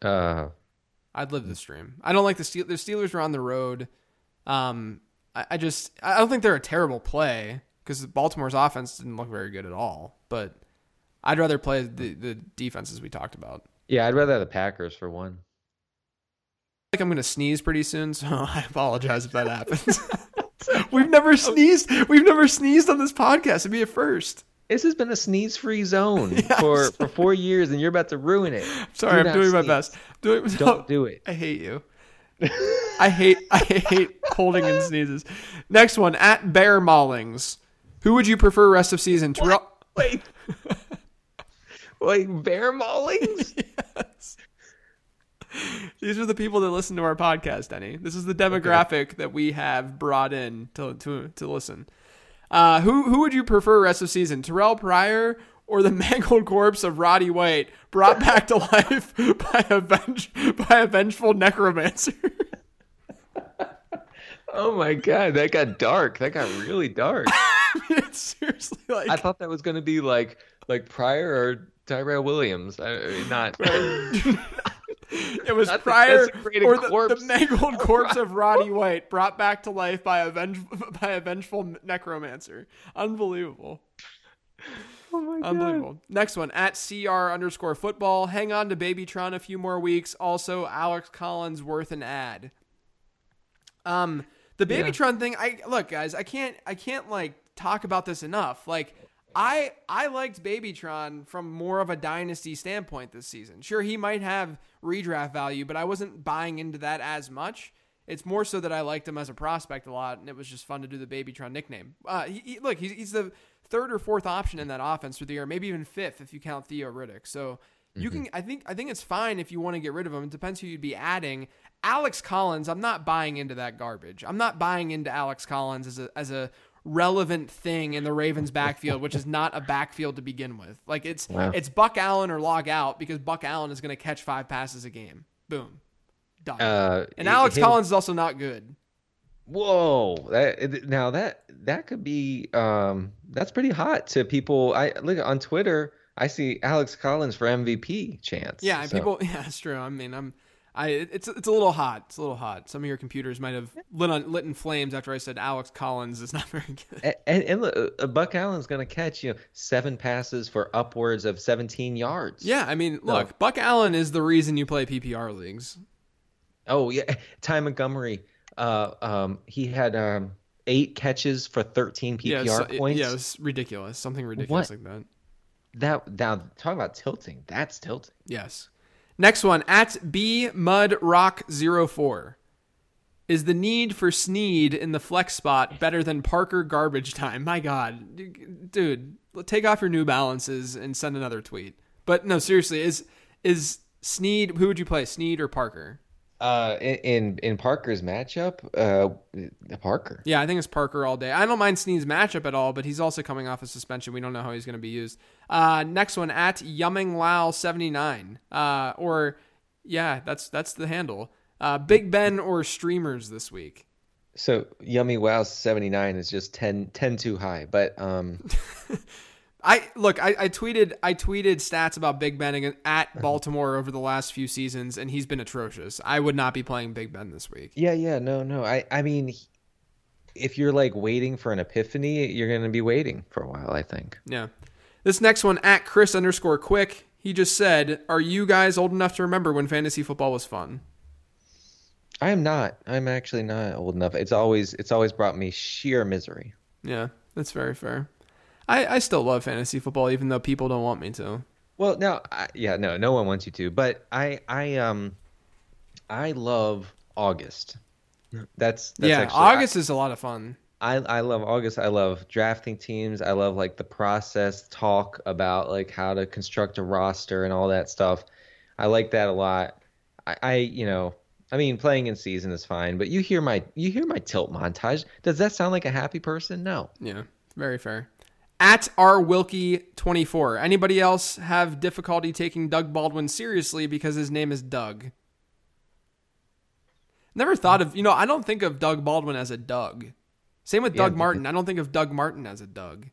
Uh, I'd live the stream. I don't like the Steel- the Steelers are on the road. Um, I, I just I don't think they're a terrible play because Baltimore's offense didn't look very good at all. But I'd rather play the the defenses we talked about. yeah, I'd rather have the Packers for one. like I'm gonna sneeze pretty soon, so *laughs* I apologize if that happens. *laughs* we've never sneezed. We've never sneezed on this podcast. It'd be a first. This has been a sneeze-free zone *laughs* for for four years, and you're about to ruin it. Sorry, Do I'm doing my sneeze. best. Doing, Don't do it. I hate you. I hate I hate holding in sneezes. Next one at Bear Maulings. Who would you prefer rest of season? Terrell. Wait, *laughs* wait, bear maulings? *laughs* These are the people that listen to our podcast, Denny. This is the demographic that we have brought in to to, to listen. Uh, who who would you prefer rest of season? Terrelle Pryor or the *laughs* mangled corpse of Roddy White brought back to life by a venge- by a vengeful necromancer? Oh my god, that got dark. That got really dark. *laughs* it's seriously like I thought that was going to be like like Pryor or Tyrell Williams. I, I mean, not. *laughs* it was not the Pryor desecrated or the, the mangled *laughs* corpse of Roddy White brought back to life by a venge- by a vengeful necromancer. Unbelievable. oh my Unbelievable. Next one at CR underscore football. Hang on to Babytron a few more weeks. Also, Alex Collins worth an ad. Um, the Yeah. Babytron thing. I look, guys. I can't. I can't like talk about this enough. Like, I I liked Babytron from more of a dynasty standpoint this season. Sure, he might have redraft value, but I wasn't buying into that as much. It's more so that I liked him as a prospect a lot, and it was just fun to do the Babytron nickname. Uh, he, he- look, he's, he's the third or fourth option in that offense for the year, maybe even fifth if you count Theo Riddick. So you can, I think, I think it's fine if you want to get rid of him. It depends who you'd be adding. Alex Collins, I'm not buying into that garbage. I'm not buying into Alex Collins as a as a relevant thing in the Ravens backfield, which is not a backfield to begin with. Like it's Wow. it's Buck Allen or log out because Buck Allen is going to catch five passes a game. Boom, done. Uh, and Alex him- Collins is also not good. Whoa! That now that that could be um that's pretty hot to people. I look on Twitter. I see Alex Collins for MVP chance. Yeah, So- people. *laughs* Yeah, it's true. I mean, I'm. I it's it's a little hot. It's a little hot. Some of your computers might have lit on lit in flames after I said Alex Collins is not *laughs* very good. And, and, and look, uh, Buck Allen's going to catch you know seven passes for upwards of 17 yards. Yeah, I mean, No. look, Buck Allen is the reason you play PPR leagues. Oh yeah, *laughs* Ty Montgomery. Uh, um, he had um eight catches for 13 PPR yeah, so- points. yeah, it's ridiculous. Something ridiculous What? like that. That now talk about tilting. That's tilting. Yes. Next one at B Mud Rock 04. Is the need for Snead in the flex spot better than Parker garbage time? My God, dude, take off your New Balances and send another tweet. But no, seriously, is is Snead? Who would you play, Snead or Parker? Uh, in in, Parker's matchup, uh, Parker. Yeah, I think it's Parker all day. I don't mind Snead's matchup at all, but he's also coming off a suspension. We don't know how he's going to be used. Uh, next one at Yumming Lao seventy nine. Uh, or yeah, that's that's the handle. Uh, Big Ben or streamers this week. So Yummy Wow 79 is just 10, 10 too high, but um *laughs* I look, I, I tweeted I tweeted stats about Big Ben at *laughs* Baltimore over the last few seasons, and he's been atrocious. I would not be playing Big Ben this week. Yeah, yeah, no, no. I I mean, if you're like waiting for an epiphany, you're gonna be waiting for a while. I think. Yeah. This next one at Chris underscore Quick. He just said, "Are you guys old enough to remember when fantasy football was fun?" I am not. I'm actually not old enough. It's always it's always brought me sheer misery. Yeah, that's very fair. I, I still love fantasy football, even though people don't want me to. Well, no, I, yeah, no, no one wants you to. But I, I, um, I love August. That's, that's yeah. actually, August I, is a lot of fun. I, I love August. I love drafting teams. I love like the process, talk about like how to construct a roster and all that stuff. I like that a lot. I, I you know, I mean, playing in season is fine, but you hear my you hear my tilt montage. Does that sound like a happy person? No. Yeah, very fair at R Wilkie 24. Anybody else have difficulty taking Doug Baldwin seriously because his name is Doug? Never thought of, you know, I don't think of Doug Baldwin as a Doug. Same with yeah, Doug Martin. I don't think of Doug Martin as a Doug.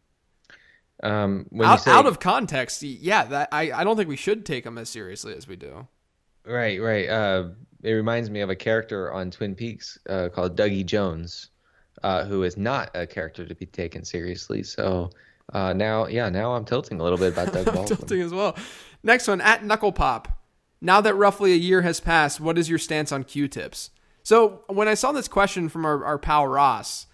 Um, out, say, out of context, yeah, that I, I don't think we should take him as seriously as we do. Right, right. Uh, it reminds me of a character on Twin Peaks uh, called Dougie Jones, uh, who is not a character to be taken seriously. So uh, now, yeah, now I'm tilting a little bit about *laughs* Doug Baldwin. tilting as well. Next one at Knuckle Pop. Now that roughly a year has passed, what is your stance on Q-tips? So when I saw this question from our, our pal Ross,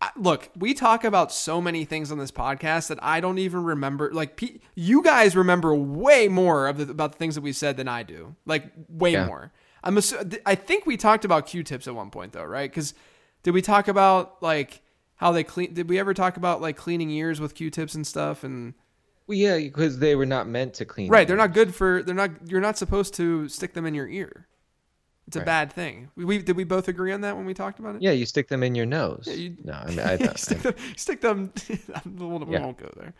I, look, we talk about so many things on this podcast that I don't even remember. Like you guys remember way more of the, about the things that we said than I do. Like way yeah. more. I'm. Assu- I think we talked about Q-tips at one point though, right? Because did we talk about like how they clean. Did we ever talk about like cleaning ears with Q-tips and stuff? And well, yeah, because they were not meant to clean. Right, ears. they're not good for. They're not. You're not supposed to stick them in your ear. It's a right. bad thing. We, we, did we both agree on that when we talked about it? Yeah, you stick them in your nose. Yeah, you, no, I *laughs* mean I don't. stick, them, stick *laughs* them. we won't go there.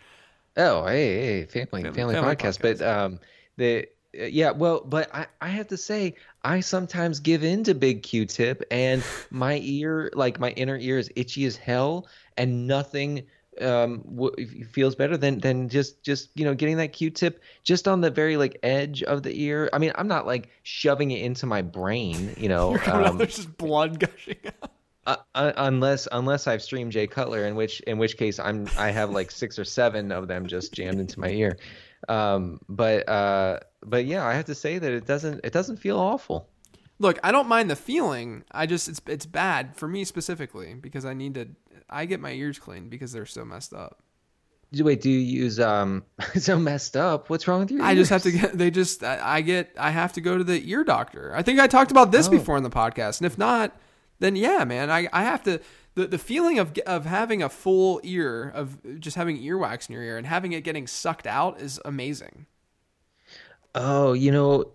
Oh, hey, hey, family, family, family, family podcast. podcast. But um, the yeah, well, but I, I have to say, I sometimes give in to big Q-tip, and *laughs* my ear, like my inner ear, is itchy as hell, and nothing um w- feels better than than just just you know getting that Q-tip just on the very like edge of the ear. I mean, I'm not like shoving it into my brain, you know. um, there's just blood gushing out. Uh, uh, unless unless I've streamed Jay Cutler, in which in which case I'm I have like six or seven of them just jammed into my ear. Um, but uh, but yeah, I have to say that it doesn't it doesn't feel awful. Look, I don't mind the feeling. I just it's it's bad for me specifically because I need to. I get my ears cleaned because they're so messed up. Wait, do you use um *laughs* so messed up? What's wrong with your? I just have to get. They just I get. I have to go to the ear doctor. I think I talked about this oh. before in the podcast, and if not, then yeah, man, I I have to the the feeling of of having a full ear of just having earwax in your ear and having it getting sucked out is amazing. Oh, you know,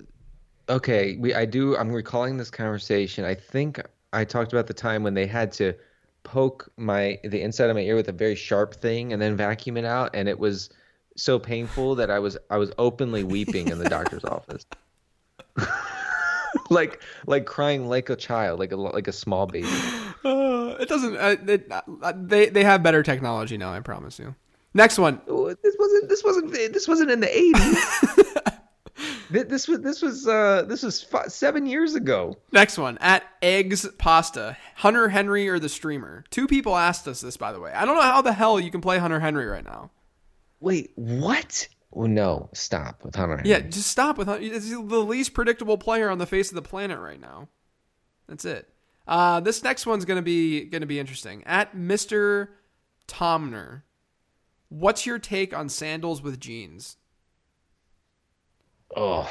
okay, we I do. I'm recalling this conversation. I think I talked about the time when they had to poke my the inside of my ear with a very sharp thing and then vacuum it out, and it was so painful that I was I was openly weeping in the doctor's office. *laughs* like like crying like a child, like a like a small baby. *laughs* Uh, it doesn't. Uh, it, uh, they they have better technology now. I promise you. Next one. This wasn't. This wasn't. This wasn't in the eighties. *laughs* this was. This was. Uh, this was five, seven years ago. Next one at eggs pasta. Hunter Henry or the streamer. Two people asked us this, by the way. I don't know how the hell you can play Hunter Henry right now. Wait, what? Oh, no, stop with Hunter. Henry. Yeah, just stop with Hunter. He's the least predictable player on the face of the planet right now. That's it. Uh, this next one's gonna be gonna be interesting. At Mister Tomner, what's your take on sandals with jeans? Oh,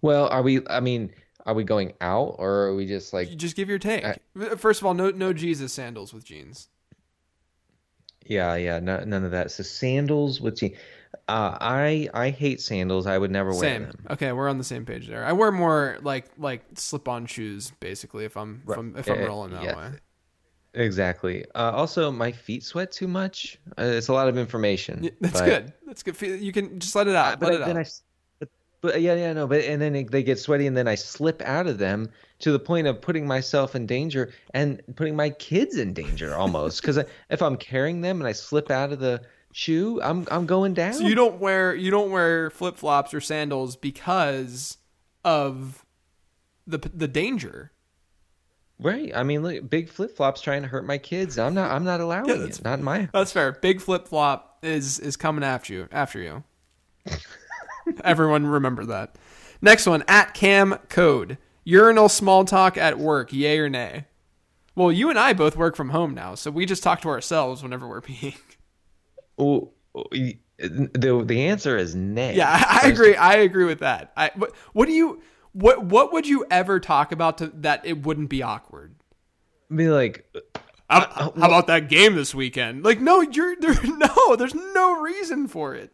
well, are we? I mean, are we going out or are we just like? just give your take. First of all, no no Jesus sandals with jeans. Yeah, yeah, no, none of that. So sandals with jeans. Uh, I I hate sandals. I would never wear Same. them. Okay, we're on the same page there. I wear more like like slip on shoes basically if I'm if I'm, if I'm Eh, rolling that yeah. way. Exactly. Uh, also, my feet sweat too much. Uh, it's a lot of information. Yeah, That's but- good. That's good. You can just let it out. but let it then out. I, but, but yeah, yeah, no, but and then it- they get sweaty, and then I slip out of them to the point of putting myself in danger and putting my kids in danger almost. Because if I'm carrying them and I slip out of the shoe, I'm I'm going down. So you don't wear you don't wear flip flops or sandals because of the the danger. right? I mean, look, big flip flops trying to hurt my kids. I'm not. I'm not allowing Yeah, that's- it. Not in my. That's fair. Big flip flop is is coming after you. After you. *laughs* Everyone remember that. Next one at Cam Code. Urinal small talk at work. Yay or nay? Well, you and I both work from home now, so we just talk to ourselves whenever we're *laughs* peeing. The the answer is nay. Yeah, I, I agree. I agree with that. I what, what do you what what would you ever talk about to, that it wouldn't be awkward? Be like, How, uh, how about that game this weekend? Like, no, you're *laughs* there. No, there's no reason for it.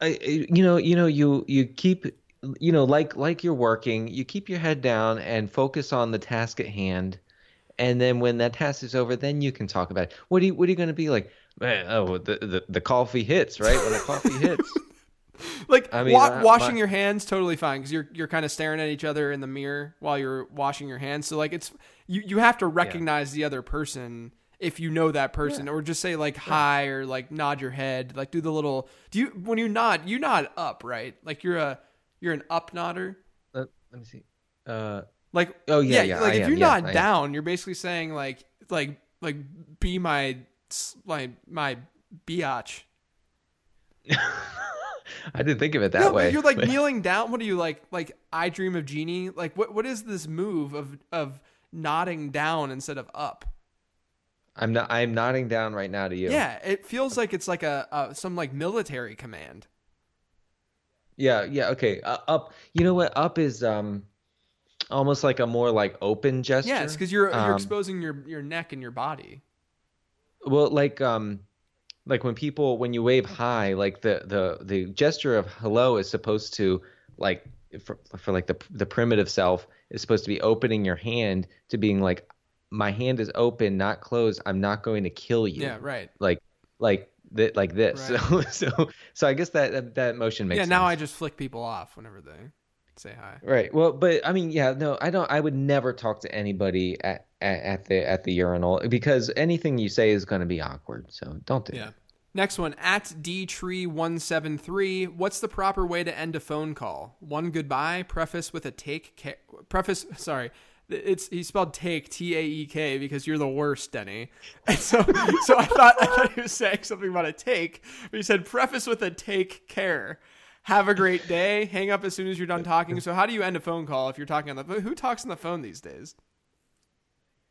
I, I- you know, you know, you you keep, you know, like like you're working, you keep your head down and focus on the task at hand, and then when that task is over, then you can talk about it. What are you What are you going to be like? Man, oh, the, the the coffee hits, right? When the coffee hits, *laughs* Like I mean, wa- washing my- your hands, totally fine because you're you're kind of staring at each other in the mirror while you're washing your hands. So like it's you you have to recognize the other person if you know that person, or just say like hi or like nod your head, like do the little. Do you when you nod, you nod up, right? Like you're a you're an up nodder. uh, let me see. Uh, Like Oh, yeah, yeah, like I if am, you yeah, nod down, you're basically saying like like like be my like my biatch. *laughs* I didn't think of it that No, way. you're like but- *laughs* kneeling down. What are you like? Like I dream of genie. Like what? What is this move of of nodding down instead of up? I'm not. I'm nodding down right now to you. Yeah, it feels like it's like a, a some like military command. Yeah, yeah, okay. Uh, up. You know what? Up is um almost like a more like open gesture. Yeah, it's because you're you're Um, exposing your your neck and your body. Well, like um like when people when you wave hi, like the the the gesture of hello is supposed to like for, for like the the primitive self is supposed to be opening your hand to being like my hand is open, not closed. I'm not going to kill you. Yeah, right. Like like that like this. Right. *laughs* So so so I guess that that, that motion makes yeah, sense. now I just flick people off whenever they say hi. Right. Well, but I mean, yeah, no, I don't. I would never talk to anybody at at, at the at the urinal because anything you say is going to be awkward. So don't do Yeah. it. Next one at dtree173. What's the proper way to end a phone call? One goodbye. Preface with a take. Ca- preface. Sorry, it's he spelled take T A E K because you're the worst, Denny. And *laughs* so, so I thought I thought he was saying something about a take, but he said preface with a take care. Have a great *laughs* day. Hang up as soon as you're done talking. So, how do you end a phone call if you're talking on the phone? Who talks on the phone these days?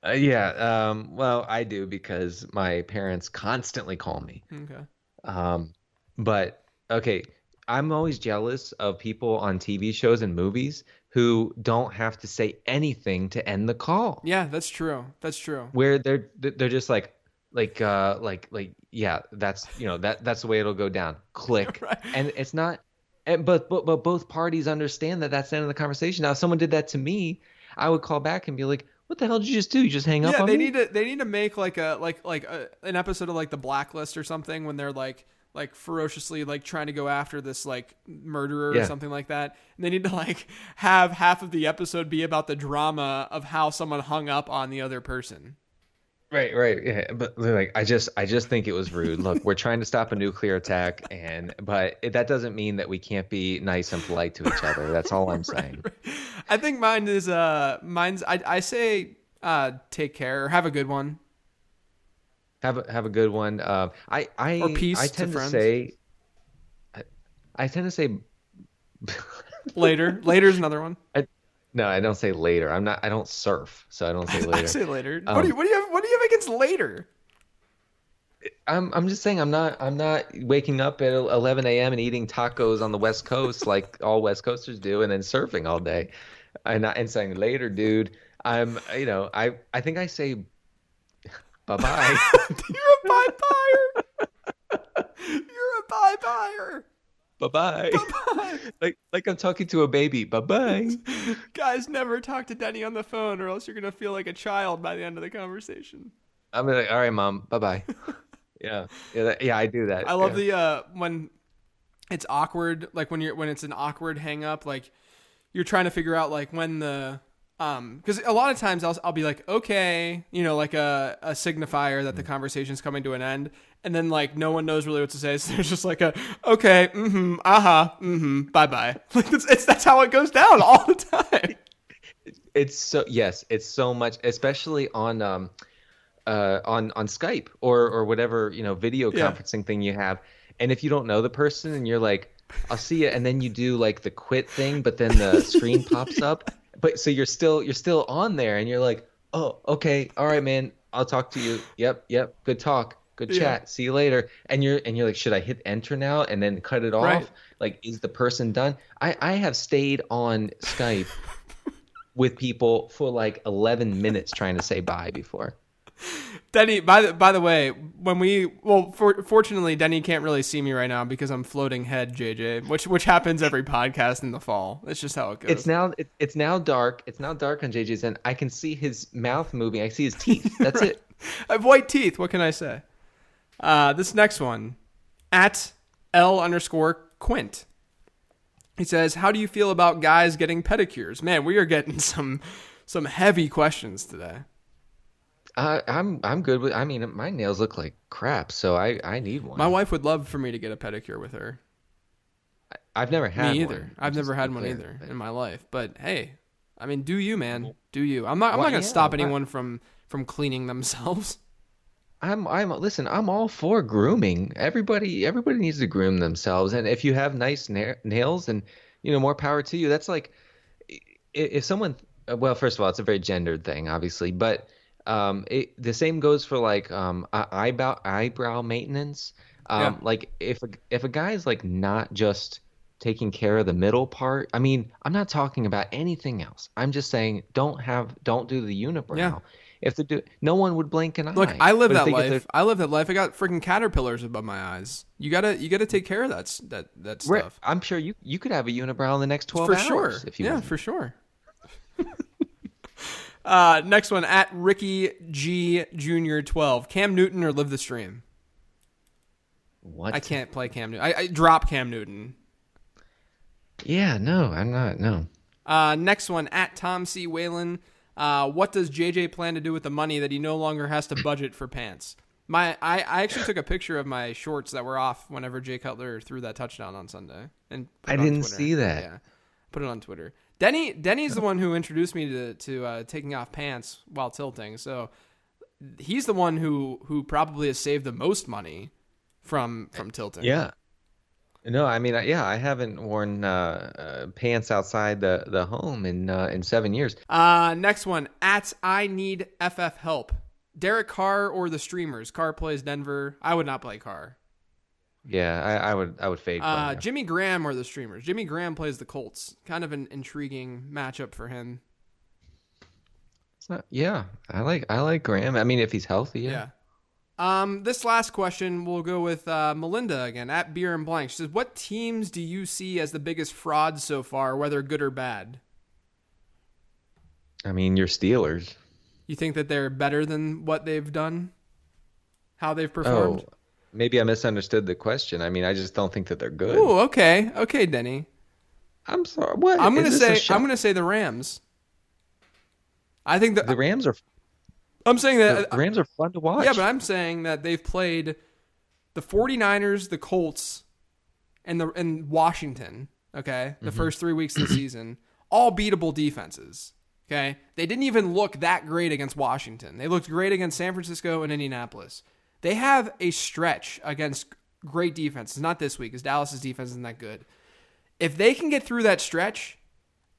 Uh, yeah. Um. Well, I do because my parents constantly call me. Okay. Um. But okay, I'm always jealous of people on TV shows and movies who don't have to say anything to end the call. Yeah, that's true. That's true. where they're they're just like like uh like like yeah that's you know that that's the way it'll go down click *laughs* Right. and it's not and but, but but both parties understand that that's the end of the conversation now if someone did that to me i would call back and be like what the hell did you just do you just hang up yeah, on they me need to they need to make like a like like a, an episode of like the Blacklist or something when they're like like ferociously like trying to go after this like murderer or something like that. And they need to like *laughs* have half of the episode be about the drama of how someone hung up on the other person. Right right yeah but like i just i just think it was rude look we're trying to stop a nuclear attack and but it, that doesn't mean that we can't be nice and polite to each other that's all i'm *laughs* saying I think mine is uh mine's I I say uh take care or have a good one. Have a have a good one. Um, I I Or peace I tend to, friends. say. I, I tend to say. Later. Later is another one. No, I don't say later. I'm not. I don't surf, so I don't say *laughs* I later. say later. Um, what do you what do you have what do you have against later? I'm I'm just saying I'm not I'm not waking up at 11 a.m. and eating tacos on the West Coast like *laughs* all West Coasters do, and then surfing all day, and I- and saying later, dude. I'm you know I I think I say Bye bye. *laughs* You're a bye buyer. You're a bye buyer. Bye bye. *laughs* Like like I'm talking to a baby. Bye bye. *laughs* Guys, never talk to Denny on the phone, or else you're gonna feel like a child by the end of the conversation. I'm like, all right, mom. Bye bye. *laughs* yeah, yeah, that- yeah. I do that. I love yeah. the uh when it's awkward, like when you're when it's an awkward hang up, like you're trying to figure out like when the um because a lot of times I'll I'll be like okay, you know, like a a signifier that the conversation's coming to an end, and then like no one knows really what to say, *laughs* so there's just like a okay, mm-hmm, aha, mm-hmm, bye bye. *laughs* Like it's, it's that's how it goes down all the time. *laughs* It's so yes, it's so much, especially on um, uh, on on Skype or or whatever you know video Yeah. conferencing thing you have. And if you don't know the person, and you're like, "I'll see you," and then you do like the quit thing, but then the screen pops up. But so you're still you're still on there, and you're like, "Oh, okay, all right, man. I'll talk to you. Yep, yep. Good talk. Good Yeah. chat. See you later." And you're and you're like, "Should I hit enter now and then cut it off?" Right. Like, is the person done? I I have stayed on Skype *laughs* with people for like 11 minutes trying to say bye before. Denny, by the by the way, when we well, for, fortunately, Denny can't really see me right now because I'm floating head, JJ, which which happens every podcast in the fall. It's just how it goes. It's now it, it's now dark. It's now dark on JJ's end. I can see his mouth moving. I see his teeth. *laughs* That's it. I have white teeth. What can I say? Uh, this next one, at L underscore Quint. He says, "How do you feel about guys getting pedicures?" Man, we are getting *laughs* some some heavy questions today. Uh, I'm I'm good with. I mean, my nails look like crap, so I I need one. My wife would love for me to get a pedicure with her. I've never had me one, either. I've never had one clear. either in my life. But hey, I mean, do you, man? Do you? I'm not. I'm Why- not gonna yeah, stop anyone from from cleaning themselves. *laughs* I'm I'm listen. I'm all for grooming. Everybody everybody needs to groom themselves, and if you have nice na- nails, and you know more power to you. That's like if someone. Well, first of all, it's a very gendered thing, obviously, but um, it, the same goes for like um eye- eyebrow eyebrow maintenance. Um, Yeah. like if a, if a guy's like not just taking care of the middle part. I mean, I'm not talking about anything else. I'm just saying don't have don't do the unibrow. Yeah. If they do, no one would blink an eye. Look, I live But that get their- life. I live that life. I got freaking caterpillars above my eyes. You gotta you gotta take care of that that that stuff. I'm sure you you could have a unibrow in the next 12 for hours For sure. if you yeah, want. for sure. Uh, next one at Ricky G Junior twelve. Cam Newton or live the stream. What? I can't play Cam Newton. I, I drop Cam Newton. Yeah, no, I'm not. No. Uh, next one at Tom C Whalen. Uh, what does JJ plan to do with the money that he no longer has to budget for pants? My I, I actually took a picture of my shorts that were off whenever Jay Cutler threw that touchdown on Sunday, and I didn't see that. Yeah, put it on Twitter. Denny Denny's the one who introduced me to to uh, taking off pants while tilting. So he's the one who who probably has saved the most money from from tilting. Yeah. No, I mean, yeah, I haven't worn uh, uh, pants outside the, the home in uh, in seven years. Uh, next one at I need FF help. Derek Carr or the streamers? Carr plays Denver. I would not play Carr. Yeah, I, I would I would fade. Uh. Jimmy Graham or the streamers? Jimmy Graham plays the Colts. Kind of an intriguing matchup for him. Not- yeah, I like I like Graham. I mean, if he's healthy, yeah. Yeah. Um, this last question we'll go with uh, Melinda again at Beer and Blank. She says, "What teams do you see as the biggest frauds so far, whether good or bad? I mean, your Steelers. You think that they're better than what they've done? How they've performed? Oh, maybe I misunderstood the question. I mean, I just don't think that they're good. Oh, okay, okay, Denny. I'm sorry. What? I'm gonna Is this a say? I'm gonna say the Rams. I think that The Rams are I'm saying that the Rams are fun to watch. yeah, but I'm saying that they've played the 49ers, the Colts, and the and Washington. Okay, the Mm-hmm. first three weeks of the season, all beatable defenses. Okay, they didn't even look that great against Washington. They looked great against San Francisco and Indianapolis. They have a stretch against great defenses. Not this week, because Dallas's defense isn't that good. If they can get through that stretch,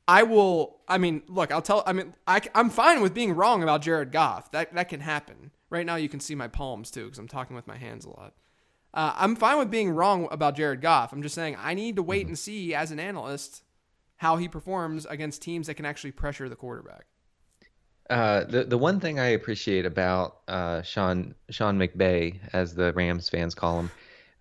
I will. I mean, look, I'll tell. I mean, I, am fine with being wrong about Jared Goff. That that can happen. Right now, you can see my palms too because I'm talking with my hands a lot. Uh, I'm fine with being wrong about Jared Goff. I'm just saying I need to wait and see as an analyst how he performs against teams that can actually pressure the quarterback. Uh, the the one thing I appreciate about uh, Sean Sean McVay, as the Rams fans call him,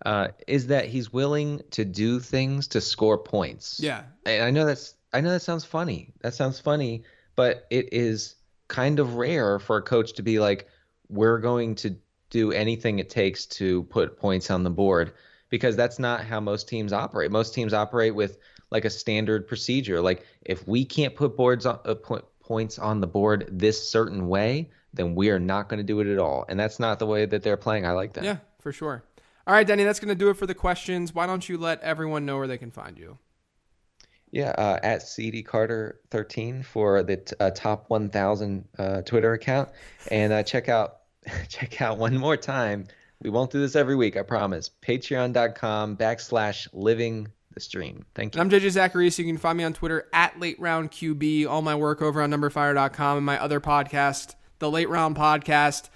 uh, is that he's willing to do things to score points. Yeah. And I know that's I know that sounds funny. That sounds funny, but it is kind of rare for a coach to be like, we're going to do anything it takes to put points on the board because that's not how most teams operate. Most teams operate with like a standard procedure. Like if we can't put boards on, uh, points on the board this certain way, then we are not going to do it at all. And that's not the way that they're playing. I like that. Yeah, for sure. All right, Denny, that's going to do it for the questions. Why don't you let everyone know where they can find you? Yeah, uh, at CD Carter 13 for the t- uh, top 1,000 uh, Twitter account, and uh, check out *laughs* check out one more time. We won't do this every week, I promise. Patreon.com backslash living the stream. Thank you. I'm JJ Zachariason you can find me on Twitter at Late Round QB. All my work over on numberfire.com and my other podcast, the Late Round Podcast.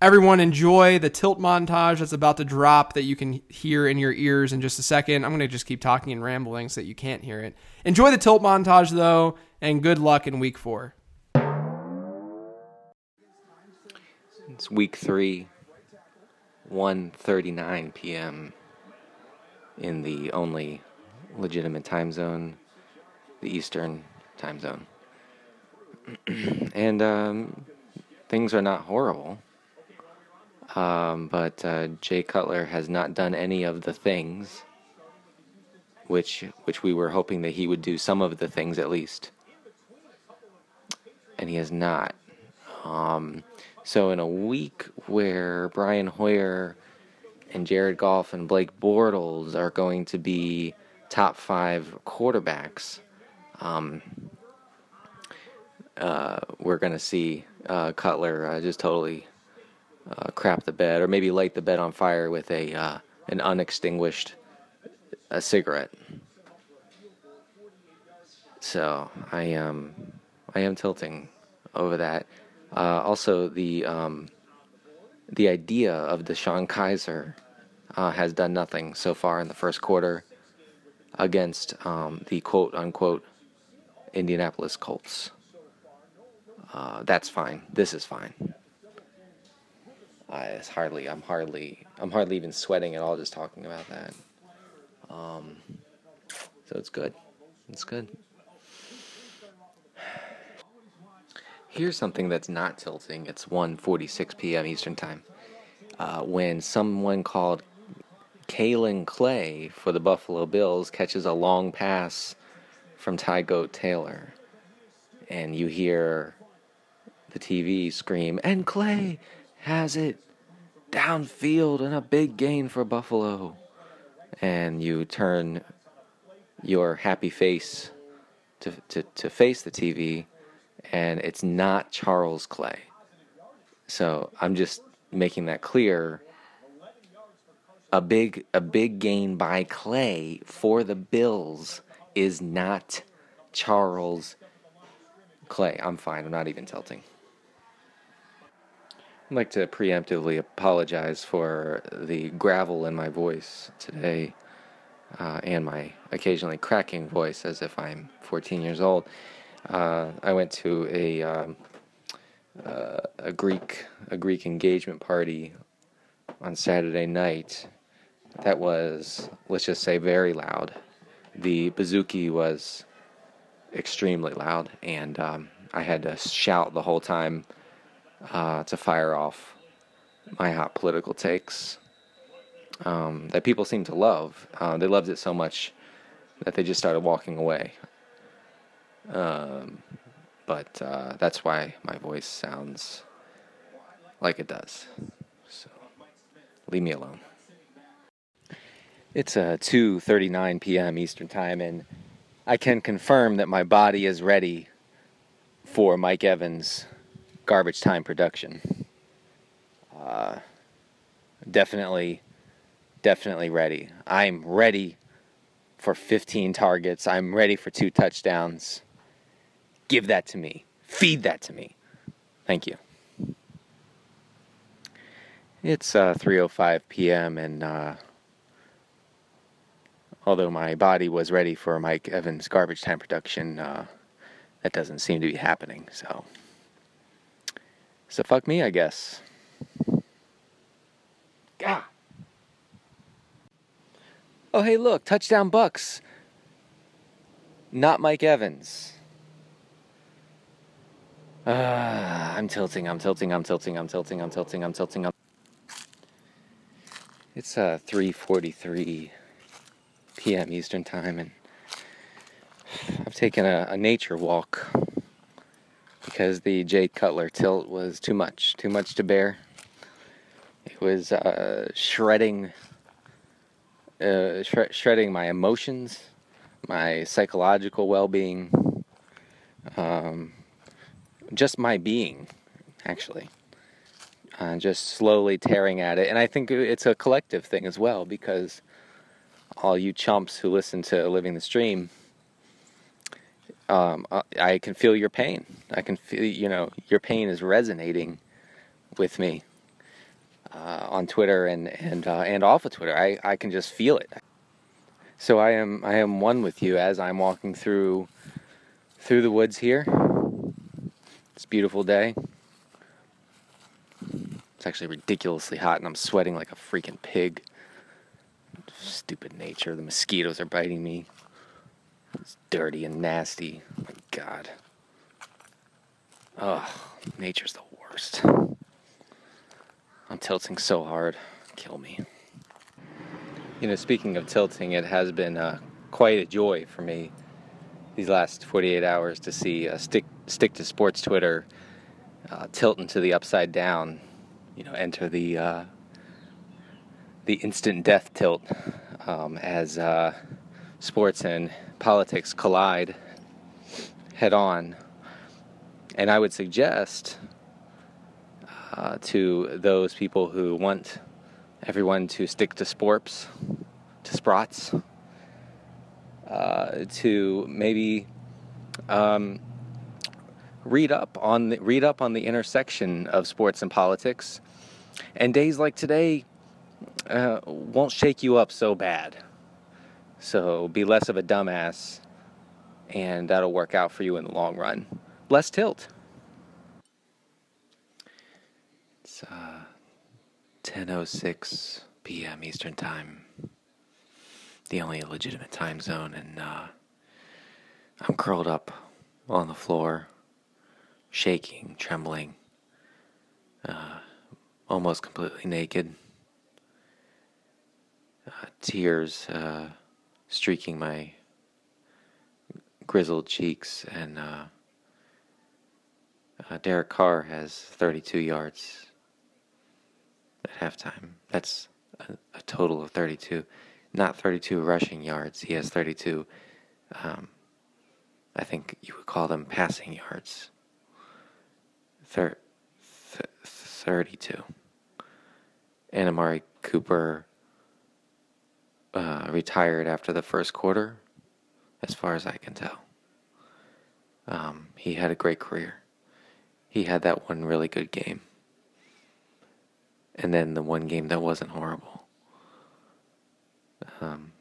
Everyone enjoy the tilt montage that's about to drop that you can hear in your ears in just a second. I'm going to just keep talking and rambling so that you can't hear it. Enjoy the tilt montage, though, and good luck in week four. It's week three, 1.39 p.m. in the only legitimate time zone, the Eastern time zone. *clears throat* and um, things are not horrible. Um, but uh, Jay Cutler has not done any of the things which which we were hoping that he would do some of the things at least, and he has not. Um, so in a week where Brian Hoyer and Jared Goff and Blake Bortles are going to be top five quarterbacks, um, uh, we're going to see uh, Cutler uh, just totally uh, crap the bed, or maybe light the bed on fire with a uh, an unextinguished a cigarette. So I am I am tilting over that. Uh, also, the um, the idea of DeShone Kizer uh, has done nothing so far in the first quarter against um, the quote unquote Indianapolis Colts. Uh, that's fine. This is fine. Uh, it's hardly. I'm hardly. I'm hardly even sweating at all just talking about that. Um, so it's good. It's good. Here's something that's not tilting. It's 1:46 p.m. Eastern Time. Uh, when someone called Kaelin Clay for the Buffalo Bills catches a long pass from Tyrod Taylor, and you hear the TV scream, and Clay has it downfield and a big gain for Buffalo. And you turn your happy face to, to, to face the TV, and it's not Charles Clay. So I'm just making that clear. A big a big gain by Clay for the Bills is not Charles Clay. I'm fine. I'm not even tilting. I'd like to preemptively apologize for the gravel in my voice today uh, and my occasionally cracking voice as if I'm 14 years old. Uh, I went to a um, uh, a Greek a Greek engagement party on Saturday night. That was let's just say very loud. The bouzouki was extremely loud, and um, I had to shout the whole time uh, to fire off my hot political takes um, that people seem to love. Uh, they loved it so much that they just started walking away. Um, but uh, that's why my voice sounds like it does. So leave me alone. It's uh, 2:39 p.m. Eastern Time, and I can confirm that my body is ready for Mike Evans' garbage time production. Uh, definitely, definitely ready. I'm ready for 15 targets. I'm ready for two touchdowns. Give that to me. Feed that to me. Thank you. It's uh, 3:05 p.m. and uh, although my body was ready for Mike Evans' garbage time production, uh, that doesn't seem to be happening. So So fuck me, I guess. Gah. Oh, hey, look, touchdown Bucks. Not Mike Evans. Uh, I'm tilting, I'm tilting, I'm tilting, I'm tilting, I'm tilting, I'm tilting. I'm... It's uh, 3.43 p.m. Eastern Time, and I've taken a, a nature walk because the Jay Cutler tilt was too much, too much to bear. It was uh, shredding, uh, shred- shredding my emotions, my psychological well-being, um, just my being, actually. Uh, just slowly tearing at it, and I think it's a collective thing as well because all you chumps who listen to Living the Stream um, I can feel your pain. I can feel, you know, your pain is resonating with me uh, on Twitter and and uh, and off of Twitter. I, I can just feel it. So I am I am one with you as I'm walking through through the woods here. It's a beautiful day. It's actually ridiculously hot, and I'm sweating like a freaking pig. Stupid nature. The mosquitoes are biting me. It's dirty and nasty. Oh my God. Ugh, nature's the worst. I'm tilting so hard. Kill me. You know, speaking of tilting, it has been uh, quite a joy for me these last 48 hours to see uh, stick stick to sports Twitter uh, tilt into the upside down. You know, enter the uh, the instant death tilt um, as uh, sports and politics collide head on. And I would suggest uh, to those people who want everyone to stick to sports, to sprots, uh, to maybe um, read up on the, read up on the intersection of sports and politics. And days like today uh, won't shake you up so bad. So be less of a dumbass, and that'll work out for you in the long run. Less tilt. It's uh, 10:06 p.m. Eastern Time, the only legitimate time zone, and uh, I'm curled up on the floor, shaking, trembling, uh, almost completely naked. Uh, tears uh, streaking my grizzled cheeks, and uh, uh, Derek Carr has 32 yards at halftime. That's a, a, total of 32, not 32 rushing yards. He has 32. Um, I think you would call them passing yards. Thir- th- 32. And Amari Cooper uh, retired after the first quarter, as far as I can tell. Um, he had a great career. He had that one really good game. And then the one game that wasn't horrible. Um,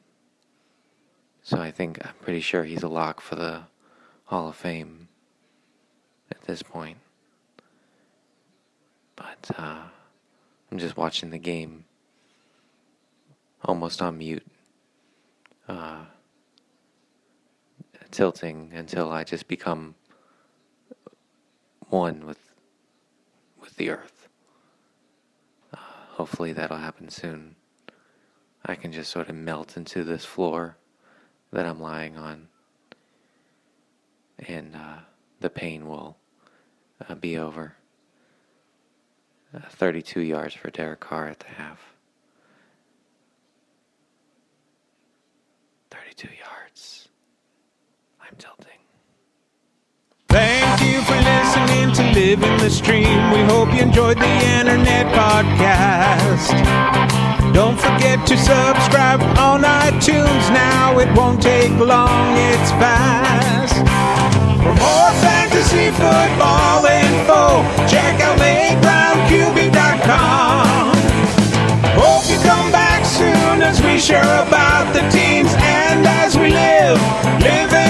so I think, I'm pretty sure he's a lock for the Hall of Fame at this point. But uh, I'm just watching the game almost on mute, uh, tilting until I just become one with with the earth. Uh, hopefully that'll happen soon. I can just sort of melt into this floor that I'm lying on, and uh, the pain will uh, be over. Uh, 32 yards for Derek Carr at the half. 32 yards. I'm tilting. Thank you for listening to Living the Stream. We hope you enjoyed the internet podcast. Don't forget to subscribe on iTunes now. It won't take long, it's fast. For more fantasy football info, check out LateRoundQB.com. Hope you come back as we share about the teams and as we live, living.